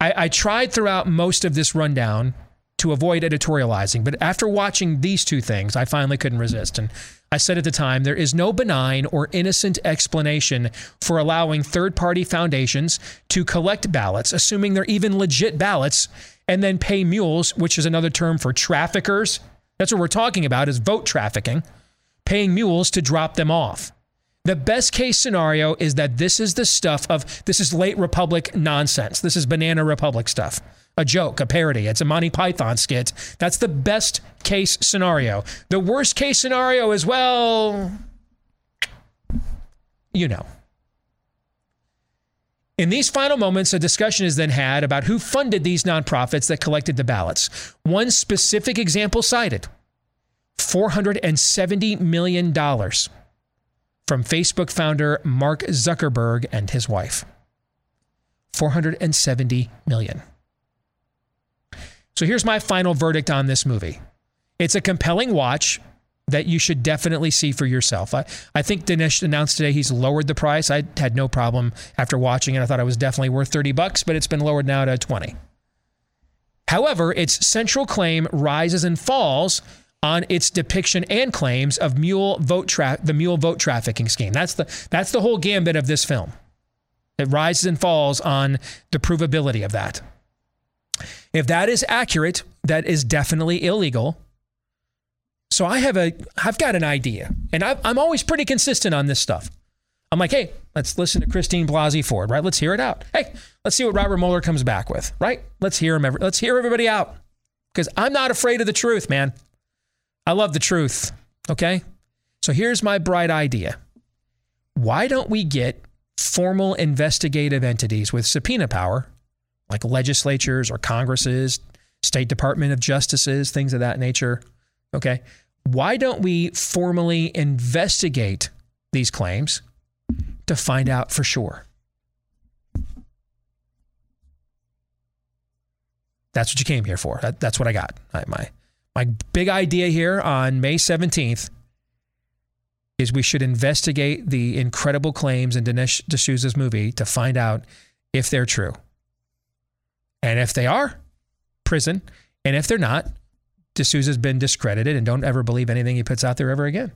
I, I tried throughout most of this rundown to avoid editorializing. But after watching these two things, I finally couldn't resist. And I said at the time, there is no benign or innocent explanation for allowing third party foundations to collect ballots, assuming they're even legit ballots, and then pay mules, which is another term for traffickers. That's what we're talking about is vote trafficking, paying mules to drop them off. The best case scenario is that this is the stuff of this is late Republic nonsense. This is Banana Republic stuff a joke, a parody. It's a Monty Python skit. That's the best case scenario. The worst case scenario is, well, you know. In these final moments, a discussion is then had about who funded these nonprofits that collected the ballots. One specific example cited $470 million from Facebook founder Mark Zuckerberg and his wife. 470 million. So here's my final verdict on this movie it's a compelling watch that you should definitely see for yourself. I, I think Dinesh announced today he's lowered the price. I had no problem after watching it. I thought it was definitely worth 30 bucks, but it's been lowered now to 20. However, its central claim rises and falls on its depiction and claims of mule vote tra- the mule vote trafficking scheme. That's the that's the whole gambit of this film. It rises and falls on the provability of that. If that is accurate, that is definitely illegal. So I have a, I've got an idea, and i am always pretty consistent on this stuff. I'm like, hey, let's listen to Christine Blasey Ford, right? Let's hear it out. Hey, let's see what Robert Mueller comes back with, right? Let's hear him. Every, let's hear everybody out, because I'm not afraid of the truth, man. I love the truth. Okay, so here's my bright idea. Why don't we get formal investigative entities with subpoena power like legislatures or Congresses, State Department of Justices, things of that nature. Okay. Why don't we formally investigate these claims to find out for sure? That's what you came here for. That, that's what I got. My, my big idea here on May 17th is we should investigate the incredible claims in Dinesh D'Souza's movie to find out if they're true. And if they are, prison. And if they're not, D'Souza's been discredited and don't ever believe anything he puts out there ever again.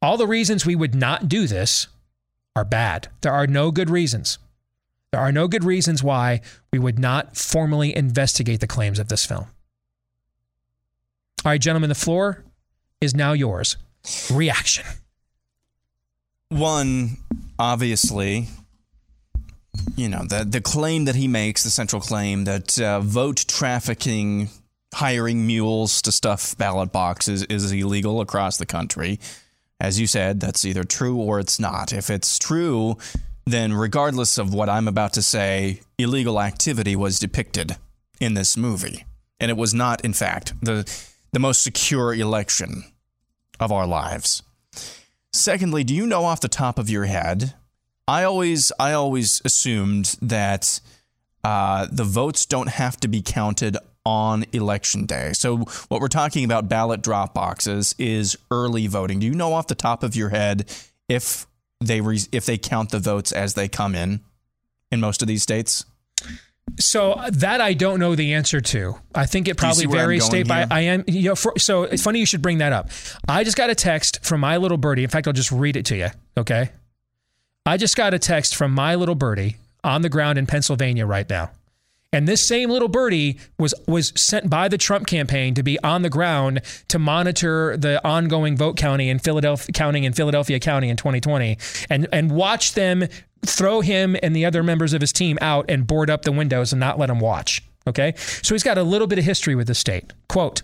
All the reasons we would not do this are bad. There are no good reasons. There are no good reasons why we would not formally investigate the claims of this film. All right, gentlemen, the floor is now yours. Reaction. One, obviously, you know, the, the claim that he makes, the central claim that uh, vote trafficking, hiring mules to stuff ballot boxes is illegal across the country. As you said, that's either true or it's not. If it's true, then regardless of what I'm about to say, illegal activity was depicted in this movie. And it was not, in fact, the, the most secure election of our lives. Secondly, do you know off the top of your head? I always I always assumed that uh, the votes don't have to be counted on election day. So what we're talking about ballot drop boxes is early voting. Do you know off the top of your head if they re- if they count the votes as they come in in most of these states? So uh, that I don't know the answer to. I think it probably varies state by. I am. You know, for, so it's funny you should bring that up. I just got a text from my little birdie. In fact, I'll just read it to you. Okay. I just got a text from my little birdie on the ground in Pennsylvania right now. And this same little birdie was was sent by the Trump campaign to be on the ground to monitor the ongoing vote counting in Philadelphia counting in Philadelphia County in 2020 and and watch them throw him and the other members of his team out and board up the windows and not let him watch. Okay? So he's got a little bit of history with the state. Quote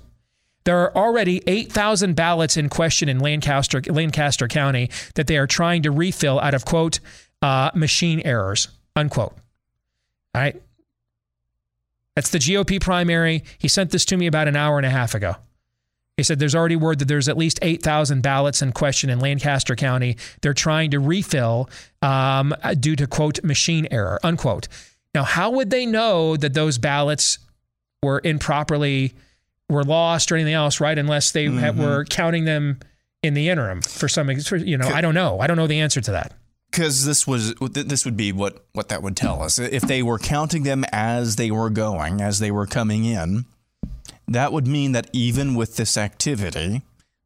there are already 8,000 ballots in question in Lancaster, Lancaster County that they are trying to refill out of, quote, uh, machine errors, unquote. All right. That's the GOP primary. He sent this to me about an hour and a half ago. He said there's already word that there's at least 8,000 ballots in question in Lancaster County. They're trying to refill um, due to, quote, machine error, unquote. Now, how would they know that those ballots were improperly, were lost or anything else, right? Unless they mm-hmm. had, were counting them in the interim for some, for, you know, I don't know. I don't know the answer to that because this was this would be what what that would tell us if they were counting them as they were going as they were coming in that would mean that even with this activity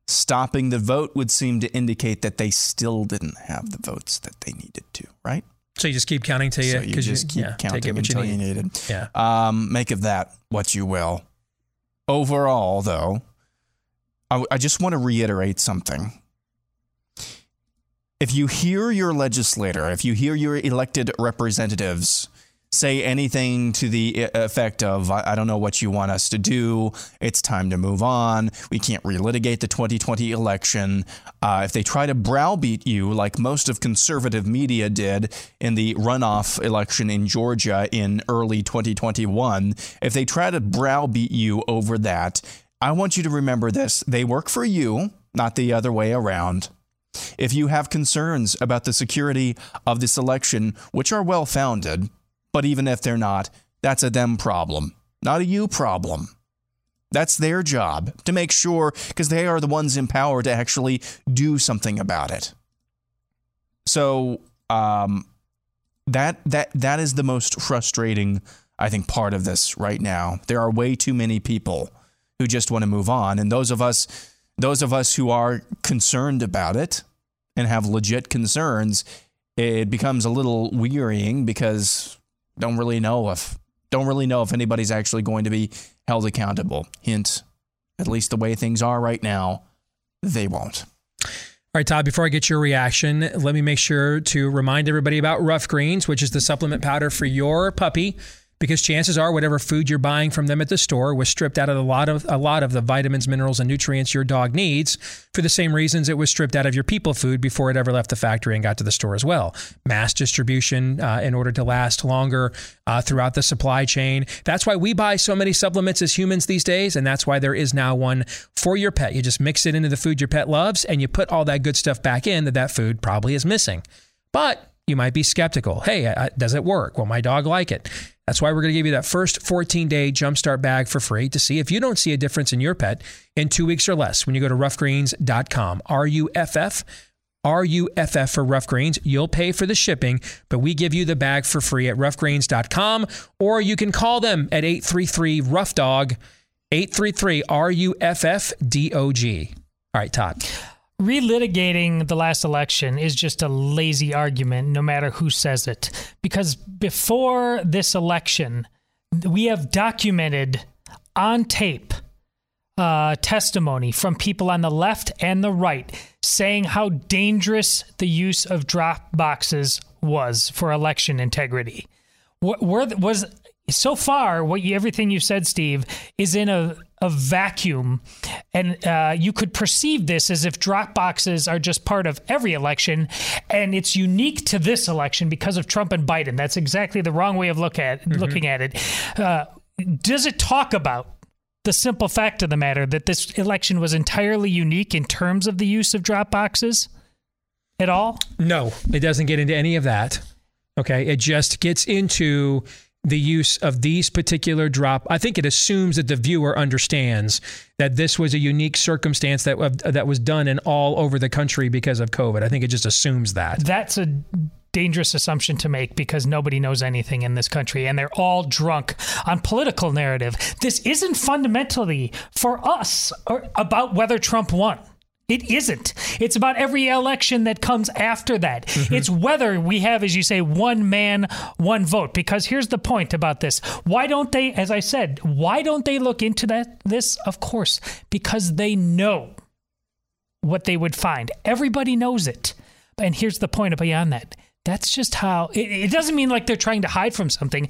stopping the vote would seem to indicate that they still didn't have the votes that they needed to right so you just keep counting till you so you just you, keep yeah, counting until you, need. you needed yeah um, make of that what you will overall though I, I just want to reiterate something. If you hear your legislator, if you hear your elected representatives say anything to the effect of, I don't know what you want us to do, it's time to move on, we can't relitigate the 2020 election, uh, if they try to browbeat you like most of conservative media did in the runoff election in Georgia in early 2021, if they try to browbeat you over that, I want you to remember this. They work for you, not the other way around. If you have concerns about the security of this election, which are well founded, but even if they're not, that's a them problem, not a you problem. That's their job to make sure, because they are the ones in power to actually do something about it. So um, that that that is the most frustrating, I think, part of this right now. There are way too many people who just want to move on, and those of us those of us who are concerned about it and have legit concerns, it becomes a little wearying because don't really know if don't really know if anybody's actually going to be held accountable. Hint, at least the way things are right now, they won't. All right, Todd, before I get your reaction, let me make sure to remind everybody about Ruff Greens, which is the supplement powder for your puppy because chances are whatever food you're buying from them at the store was stripped out of a lot of a lot of the vitamins, minerals, and nutrients your dog needs for the same reasons it was stripped out of your people food before it ever left the factory and got to the store as well. Mass distribution uh, in order to last longer uh, throughout the supply chain. That's why we buy so many supplements as humans these days, and that's why there is now one for your pet. You just mix it into the food your pet loves, and you put all that good stuff back in that that food probably is missing. But you might be skeptical. Hey, does it work? Will my dog like it? That's why we're going to give you that first 14 day jumpstart bag for free to see if you don't see a difference in your pet in two weeks or less when you go to ruffgreens.com. R U F F. R U F F for Ruff Greens. You'll pay for the shipping, but we give you the bag for free at ruffgreens.com or you can call them at 833 Ruff Dog, 833 R U F F D O G. All right, Todd relitigating the last election is just a lazy argument, no matter who says it. Because before this election, we have documented on tape uh, testimony from people on the left and the right saying how dangerous the use of drop boxes was for election integrity. What was so far what you, everything you said, Steve, is in a a vacuum, and uh, you could perceive this as if drop boxes are just part of every election, and it's unique to this election because of Trump and Biden. That's exactly the wrong way of look at mm-hmm. looking at it. Uh, does it talk about the simple fact of the matter that this election was entirely unique in terms of the use of drop boxes? at all? No, it doesn't get into any of that. Okay. It just gets into the use of these particular drop. I think it assumes that the viewer understands that this was a unique circumstance that that was done in all over the country because of COVID. I think it just assumes that. That's a dangerous assumption to make because nobody knows anything in this country and they're all drunk on political narrative. This isn't fundamentally for us about whether Trump won. It isn't. It's about every election that comes after that. Mm-hmm. It's whether we have, as you say, one man, one vote. Because here's the point about this. Why don't they, as I said, why don't they look into that? This, of course, because they know what they would find. Everybody knows it. And here's the point beyond that. That's just how it, it doesn't mean like they're trying to hide from something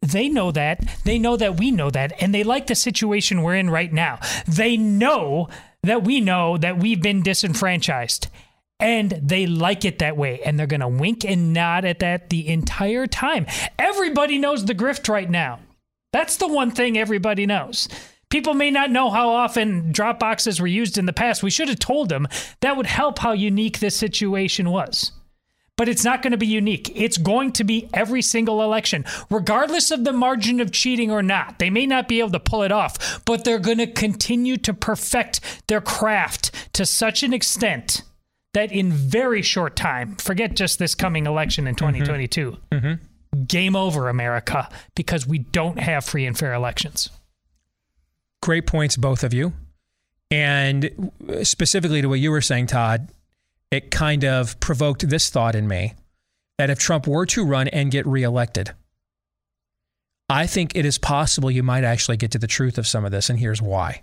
they know that. They know that we know that. And they like the situation we're in right now. They know that we know that we've been disenfranchised. And they like it that way. And they're going to wink and nod at that the entire time. Everybody knows the grift right now. That's the one thing everybody knows. People may not know how often Dropboxes were used in the past. We should have told them. That would help how unique this situation was but it's not going to be unique. It's going to be every single election, regardless of the margin of cheating or not. They may not be able to pull it off, but they're going to continue to perfect their craft to such an extent that in very short time, forget just this coming election in 2022, mm-hmm. mm-hmm. game over, America, because we don't have free and fair elections. Great points, both of you. And specifically to what you were saying, Todd, it kind of provoked this thought in me that if Trump were to run and get reelected, I think it is possible you might actually get to the truth of some of this, and here's why.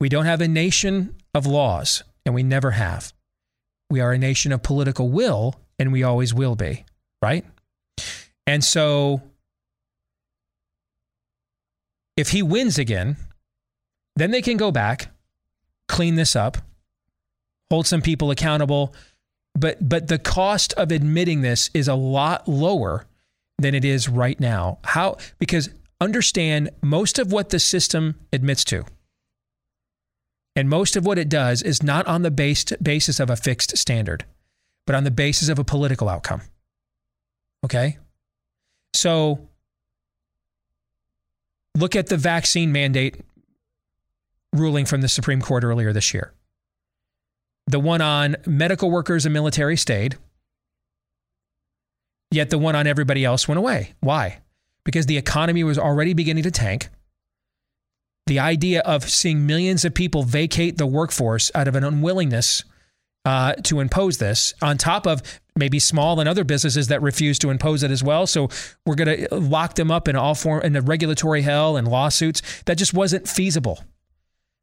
We don't have a nation of laws, and we never have. We are a nation of political will, and we always will be, right? And so, if he wins again, then they can go back, clean this up, hold some people accountable. But but the cost of admitting this is a lot lower than it is right now. How because understand most of what the system admits to and most of what it does is not on the based basis of a fixed standard, but on the basis of a political outcome. Okay? So look at the vaccine mandate ruling from the Supreme Court earlier this year. The one on medical workers and military stayed, yet the one on everybody else went away. Why? Because the economy was already beginning to tank. The idea of seeing millions of people vacate the workforce out of an unwillingness uh, to impose this, on top of maybe small and other businesses that refuse to impose it as well. So we're going to lock them up in all form in the regulatory hell and lawsuits. That just wasn't feasible.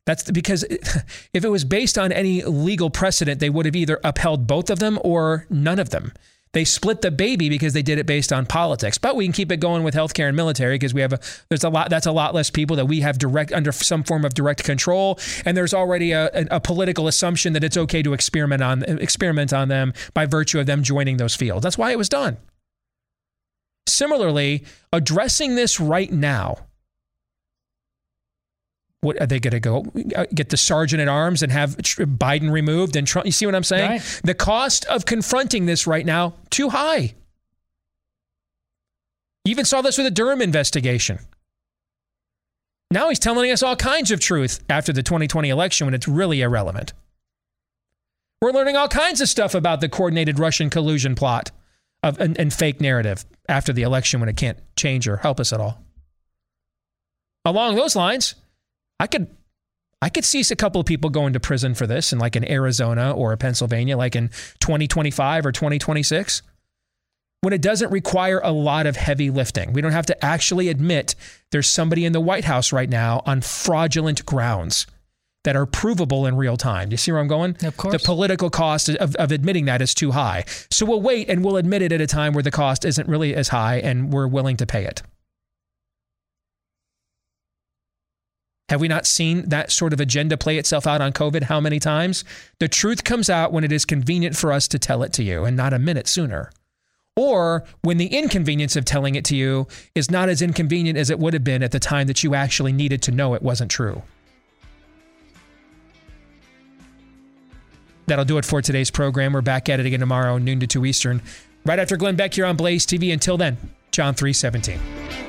That's because if it was based on any legal precedent, they would have either upheld both of them or none of them. They split the baby because they did it based on politics. But we can keep it going with healthcare and military because we have a there's a lot that's a lot less people that we have direct under some form of direct control, and there's already a, a, a political assumption that it's okay to experiment on experiment on them by virtue of them joining those fields. That's why it was done. Similarly, addressing this right now what are they going to go uh, get the sergeant at arms and have Biden removed and Trump? You see what I'm saying? Right. The cost of confronting this right now too high. You even saw this with the Durham investigation. Now he's telling us all kinds of truth after the 2020 election when it's really irrelevant. We're learning all kinds of stuff about the coordinated Russian collusion plot of, and, and fake narrative after the election when it can't change or help us at all. Along those lines, I could I could see a couple of people going to prison for this in like in Arizona or Pennsylvania, like in 2025 or 2026, when it doesn't require a lot of heavy lifting. We don't have to actually admit there's somebody in the White House right now on fraudulent grounds that are provable in real time. Do you see where I'm going? Of course. The political cost of, of admitting that is too high. So we'll wait and we'll admit it at a time where the cost isn't really as high and we're willing to pay it. Have we not seen that sort of agenda play itself out on COVID how many times? The truth comes out when it is convenient for us to tell it to you and not a minute sooner. Or when the inconvenience of telling it to you is not as inconvenient as it would have been at the time that you actually needed to know it wasn't true. That'll do it for today's program. We're back at it again tomorrow, noon to 2 Eastern, right after Glenn Beck here on Blaze TV. Until then, John 317.